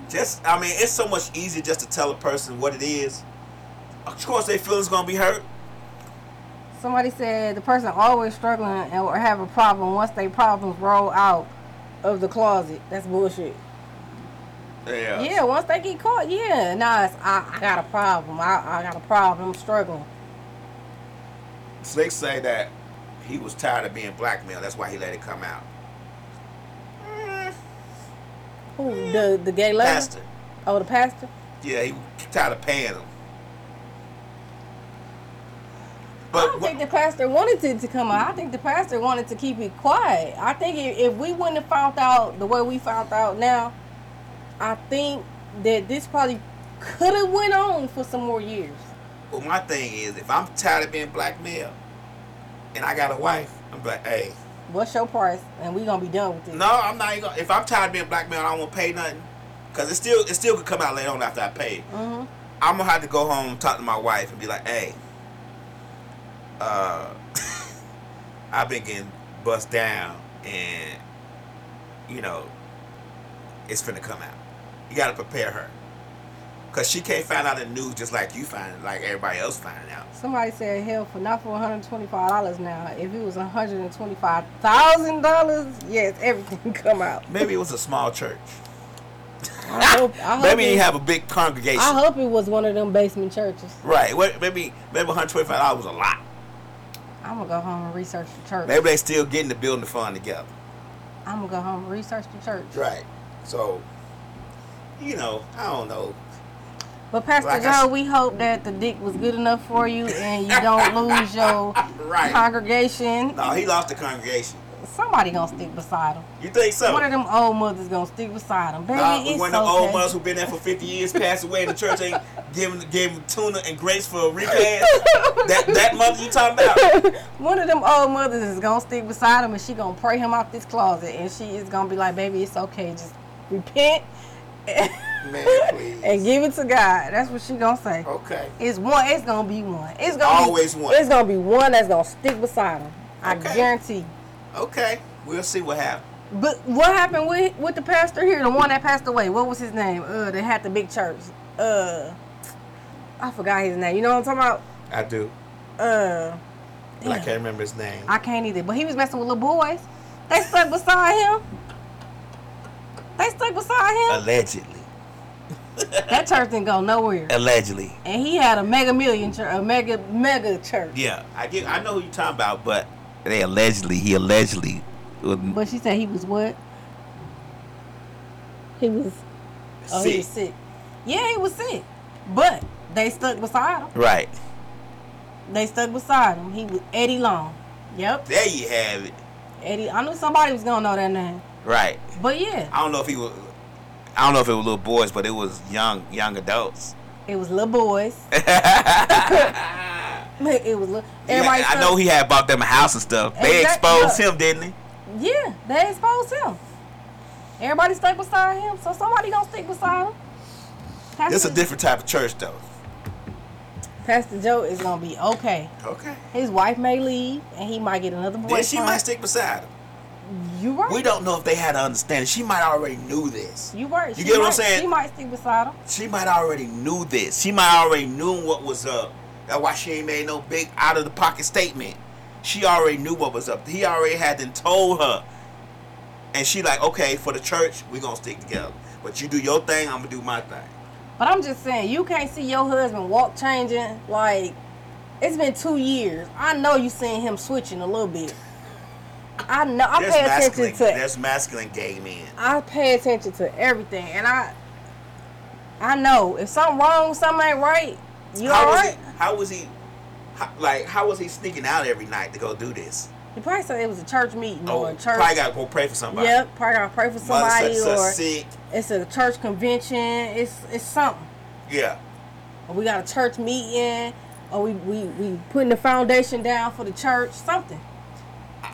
just, I mean, it's so much easier just to tell a person what it is. Of course, their feelings going to be hurt. Somebody said the person always struggling and or have a problem once they problems roll out of the closet. That's bullshit. Yeah. Yeah, once they get caught, yeah. Nah, it's, I, I got a problem. I, I got a problem. I'm struggling. Slick say that he was tired of being blackmailed. That's why he let it come out. Who the the gay lady? Pastor. Oh, the pastor. Yeah, he tired of paying him. But I don't think the pastor wanted it to come out. I think the pastor wanted to keep it quiet. I think if we wouldn't have found out the way we found out now, I think that this probably could have went on for some more years. Well, my thing is, if I'm tired of being blackmailed, and I got a wife, I'm like, hey, What's your price? And we gonna be done with it. no, I'm not. Even gonna, if I'm tired of being blackmailed, I don't want to pay nothing, cause it still it still could come out later on after I pay. hmm I'm gonna have to go home, talk to my wife, and be like, "Hey, uh, I've been getting bust down, and you know, it's finna come out. You gotta prepare her, cause she can't find out the news just like you find, like everybody else finding out. Somebody said hell for not for one hundred twenty five dollars now. If it was one hundred and twenty five thousand dollars, yes, everything come out. Maybe it was a small church. I hope. I hope Maybe you have a big congregation. I hope it was one of them basement churches. Right? What? Maybe maybe 125 dollars was a lot. I'm gonna go home and research the church. Maybe they still getting the building fund together. I'm gonna go home and research the church. Right. So, you know, I don't know. But Pastor Like Joe, we hope that the dick was good enough for you and you don't lose your Right. congregation. No, he lost the congregation. Somebody gonna stick beside him. You think so? One of them old mothers gonna stick beside him. Baby, Nah, it's one of the okay. old mothers who been there for 50 years passed away and the church ain't giving gave him tuna and grace for a repast. that that mother you talking about? One of them old mothers is gonna stick beside him and she gonna pray him out this closet and she is gonna be like, baby, it's okay, just repent Man, please. and give it to God. That's what she gonna say. Okay. It's one. It's gonna be one. It's gonna Always be, one. It's gonna be one that's gonna stick beside him. I Okay. guarantee. Okay. We'll see what happens. But what happened with with the pastor here, the one that passed away? What was his name? Uh, that had the big church. Uh, I forgot his name. You know what I'm talking about? I do. Uh, But I can't remember his name. I can't either. But he was messing with little boys. They stuck beside him. They stuck beside him. Allegedly. That church didn't go nowhere. Allegedly. And he had a mega million church, a mega mega church. Yeah. I get I know who you're talking about, but they allegedly he allegedly uh, But she said he was what? He was. Oh, he was sick. sick. Yeah, he was sick. But they stuck beside him. Right. They stuck beside him. He was Eddie Long. Yep, There you have it. Eddie. I knew somebody was gonna know that name. Right. But yeah, I don't know if he was. I don't know if it was little boys, but it was young young adults. it was little boys. it was little. Everybody. Yeah, I know he had bought them a house and stuff. They Exact- exposed look. him, didn't they? Yeah, they exposed him. Everybody stuck beside him, so somebody gonna stick beside him. Pastor, This a different type of church, though. Pastor Joe is gonna be okay. Okay. His wife may leave, and he might get another Then boyfriend. she might stick beside him. You right. We don't know if they had an understanding. She might already knew this. You right. You She get what I'm might- saying? She might stick beside him. She might already knew this. She might already knew what was up. That's why she ain't made no big out of the pocket statement. She already knew what was up. He already had then told her. And she like, okay, for the church, we gonna stick together. But you do your thing, I'm gonna do my thing. But I'm just saying, you can't see your husband walk changing. Like, it's been two years. I know you seen him switching a little bit. I know. I There's pay attention to. there's masculine gay men. I pay attention to everything, and I. I know if something wrong, something ain't right. You how all was right? he? How was he? How, like, how was he sneaking out every night to go do this? He probably said it was a church meeting Oh, or a oh, church. probably got to go pray for somebody. Yep, probably gotta pray for somebody, or sick. it's a church convention. It's it's something. Yeah. Or we got a church meeting, or we we we putting the foundation down for the church. Something.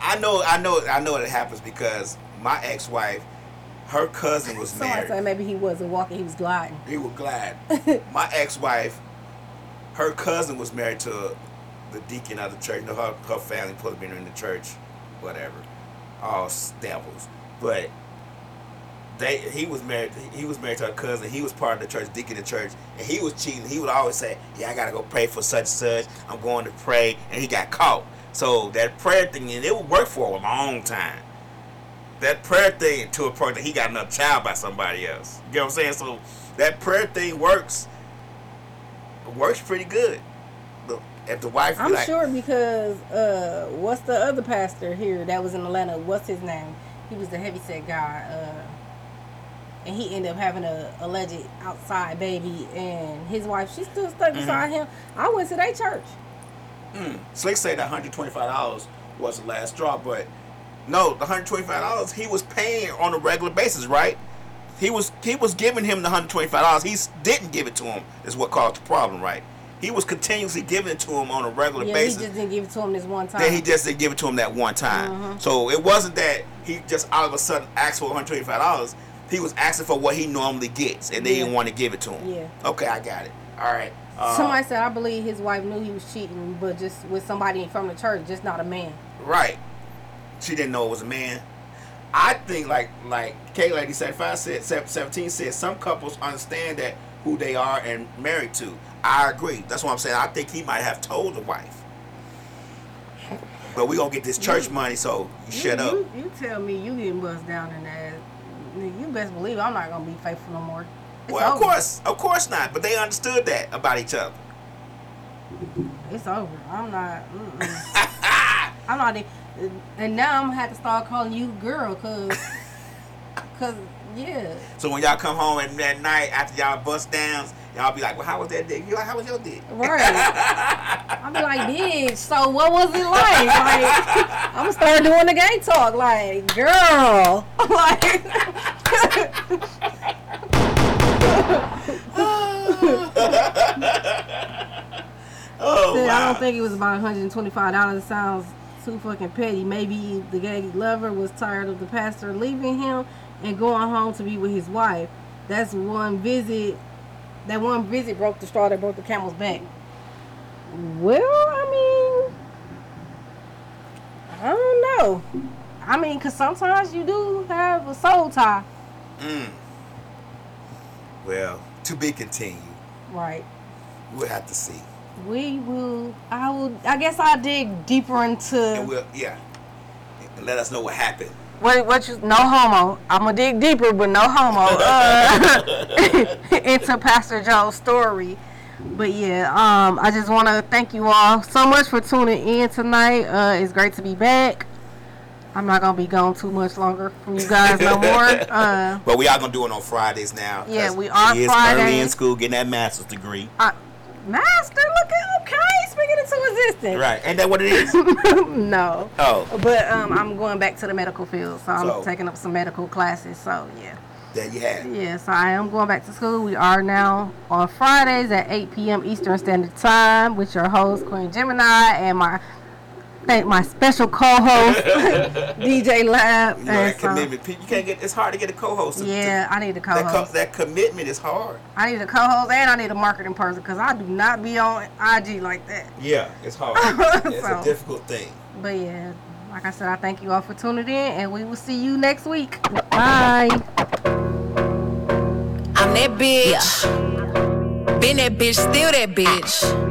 I know, I know, I know it happens because my ex-wife, her cousin was Somebody married. said maybe he wasn't walking, he was gliding. He was glad. my ex-wife, her cousin was married to the deacon of the church. You know, her, her family put been in the church, whatever. All devils. But they he was married he was married to her cousin. He was part of the church, deacon of the church, and he was cheating. He would always say, Yeah, I gotta go pray for such and such. I'm going to pray and he got caught. So that prayer thing and it would work for a long time. That prayer thing to a point that he got another child by somebody else. You know what I'm saying? So that prayer thing works works pretty good. Look, if the wife I'm like, sure because uh, what's the other pastor here that was in Atlanta? What's his name? He was the heavyset guy, uh, and he ended up having a alleged outside baby, and his wife she still stuck Mm-hmm. beside him. I went to their church. Slick said that hundred twenty five dollars was the last straw, but no, the hundred twenty five dollars he was paying on a regular basis, right? He was he was giving him the hundred twenty five dollars. He didn't give it to him. Is what caused the problem, right? He was continuously giving it to him on a regular Yeah, basis. he just didn't give it to him this one time. Then he just didn't give it to him that one time. Mm-hmm. So it wasn't that he just all of a sudden asked for one hundred twenty five dollars. He was asking for what he normally gets, and they Yeah. didn't want to give it to him. Yeah. Okay, I got it. All right. Uh, Somebody said I believe his wife knew he was cheating, but just with somebody from the church, just not a man. Right. She didn't know it was a man. I think like like K Lady said five said sev- seventeen said some couples understand that who they are and married to. I agree. That's what I'm saying. I think he might have told the wife. But we gonna get this church money, so you shut you, up. You, you tell me you getting bust down in that. You best believe I'm not gonna be faithful no more. It's Well, of over. course, of course not. But they understood that about each other. It's over. I'm not. I'm not. And now I'm gonna have to start calling you girl, cause, cause yeah. So when y'all come home at, at night after y'all bust downs, y'all be like, "Well, how was that dick? You like, how was your dick?" Right. I'll be like, bitch, so what was it like? Like, I'm gonna start doing the gay talk. Like, girl. Like, Oh Said, I don't think it was about $125. It sounds too fucking petty. Maybe the gay lover was tired of the pastor leaving him and going home to be with his wife. That's one visit. That one visit broke the straw that broke the camel's back. Well, I mean, I don't know. I mean, because sometimes you do have a soul tie. Mm. Well, to be continued. Right. We'll have to see. We will, I will, I guess I'll dig deeper into. And we'll yeah. And let us know what happened. What what you no homo. I'm gonna dig deeper, but no homo. Uh, into Pastor Joe's story. But yeah, um, I just want to thank you all so much for tuning in tonight. Uh, it's great to be back. I'm not gonna be gone too much longer from you guys no more. Uh, But we are gonna do it on Fridays now. Yeah, we are He is currently in school getting that master's degree. I, Master, looking okay, speaking into existence. Right. Ain't that what it is? no. oh, But um, I'm going back to the medical field, so I'm So- taking up some medical classes. So yeah. there you have it. Yes, I am going back to school. We are now on Fridays at 8 p.m. Eastern Standard Time with your host Queen Gemini and my thank my special co-host DJ Lab. You know And that so- commitment. You can't get. It's hard to get a co-host. to- to- yeah, I need a that, co- co-host. that commitment is hard. I need a co-host and I need a marketing person because I do not be on IG like that. Yeah, it's hard. it's So- a difficult thing. But yeah, like I said, I thank you all for tuning in, and we will see you next week. Bye. I'm that bitch. Been that bitch, still that bitch.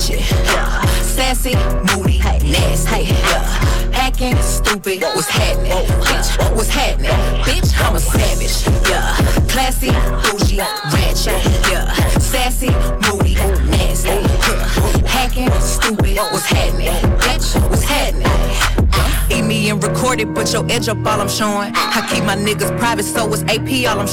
Yeah. Sassy, moody, nasty. Yeah. Acting stupid. What's happening? Bitch, what's happening? Bitch, I'm a savage. Yeah. Classy, bougie, ratchet. Yeah. Sassy, moody, nasty. Yeah. Hacking, stupid. What's happening? Bitch, what's happening? Eat me and record it, but your edge up all I'm showing. I keep my niggas private, so it's AP all I'm showing.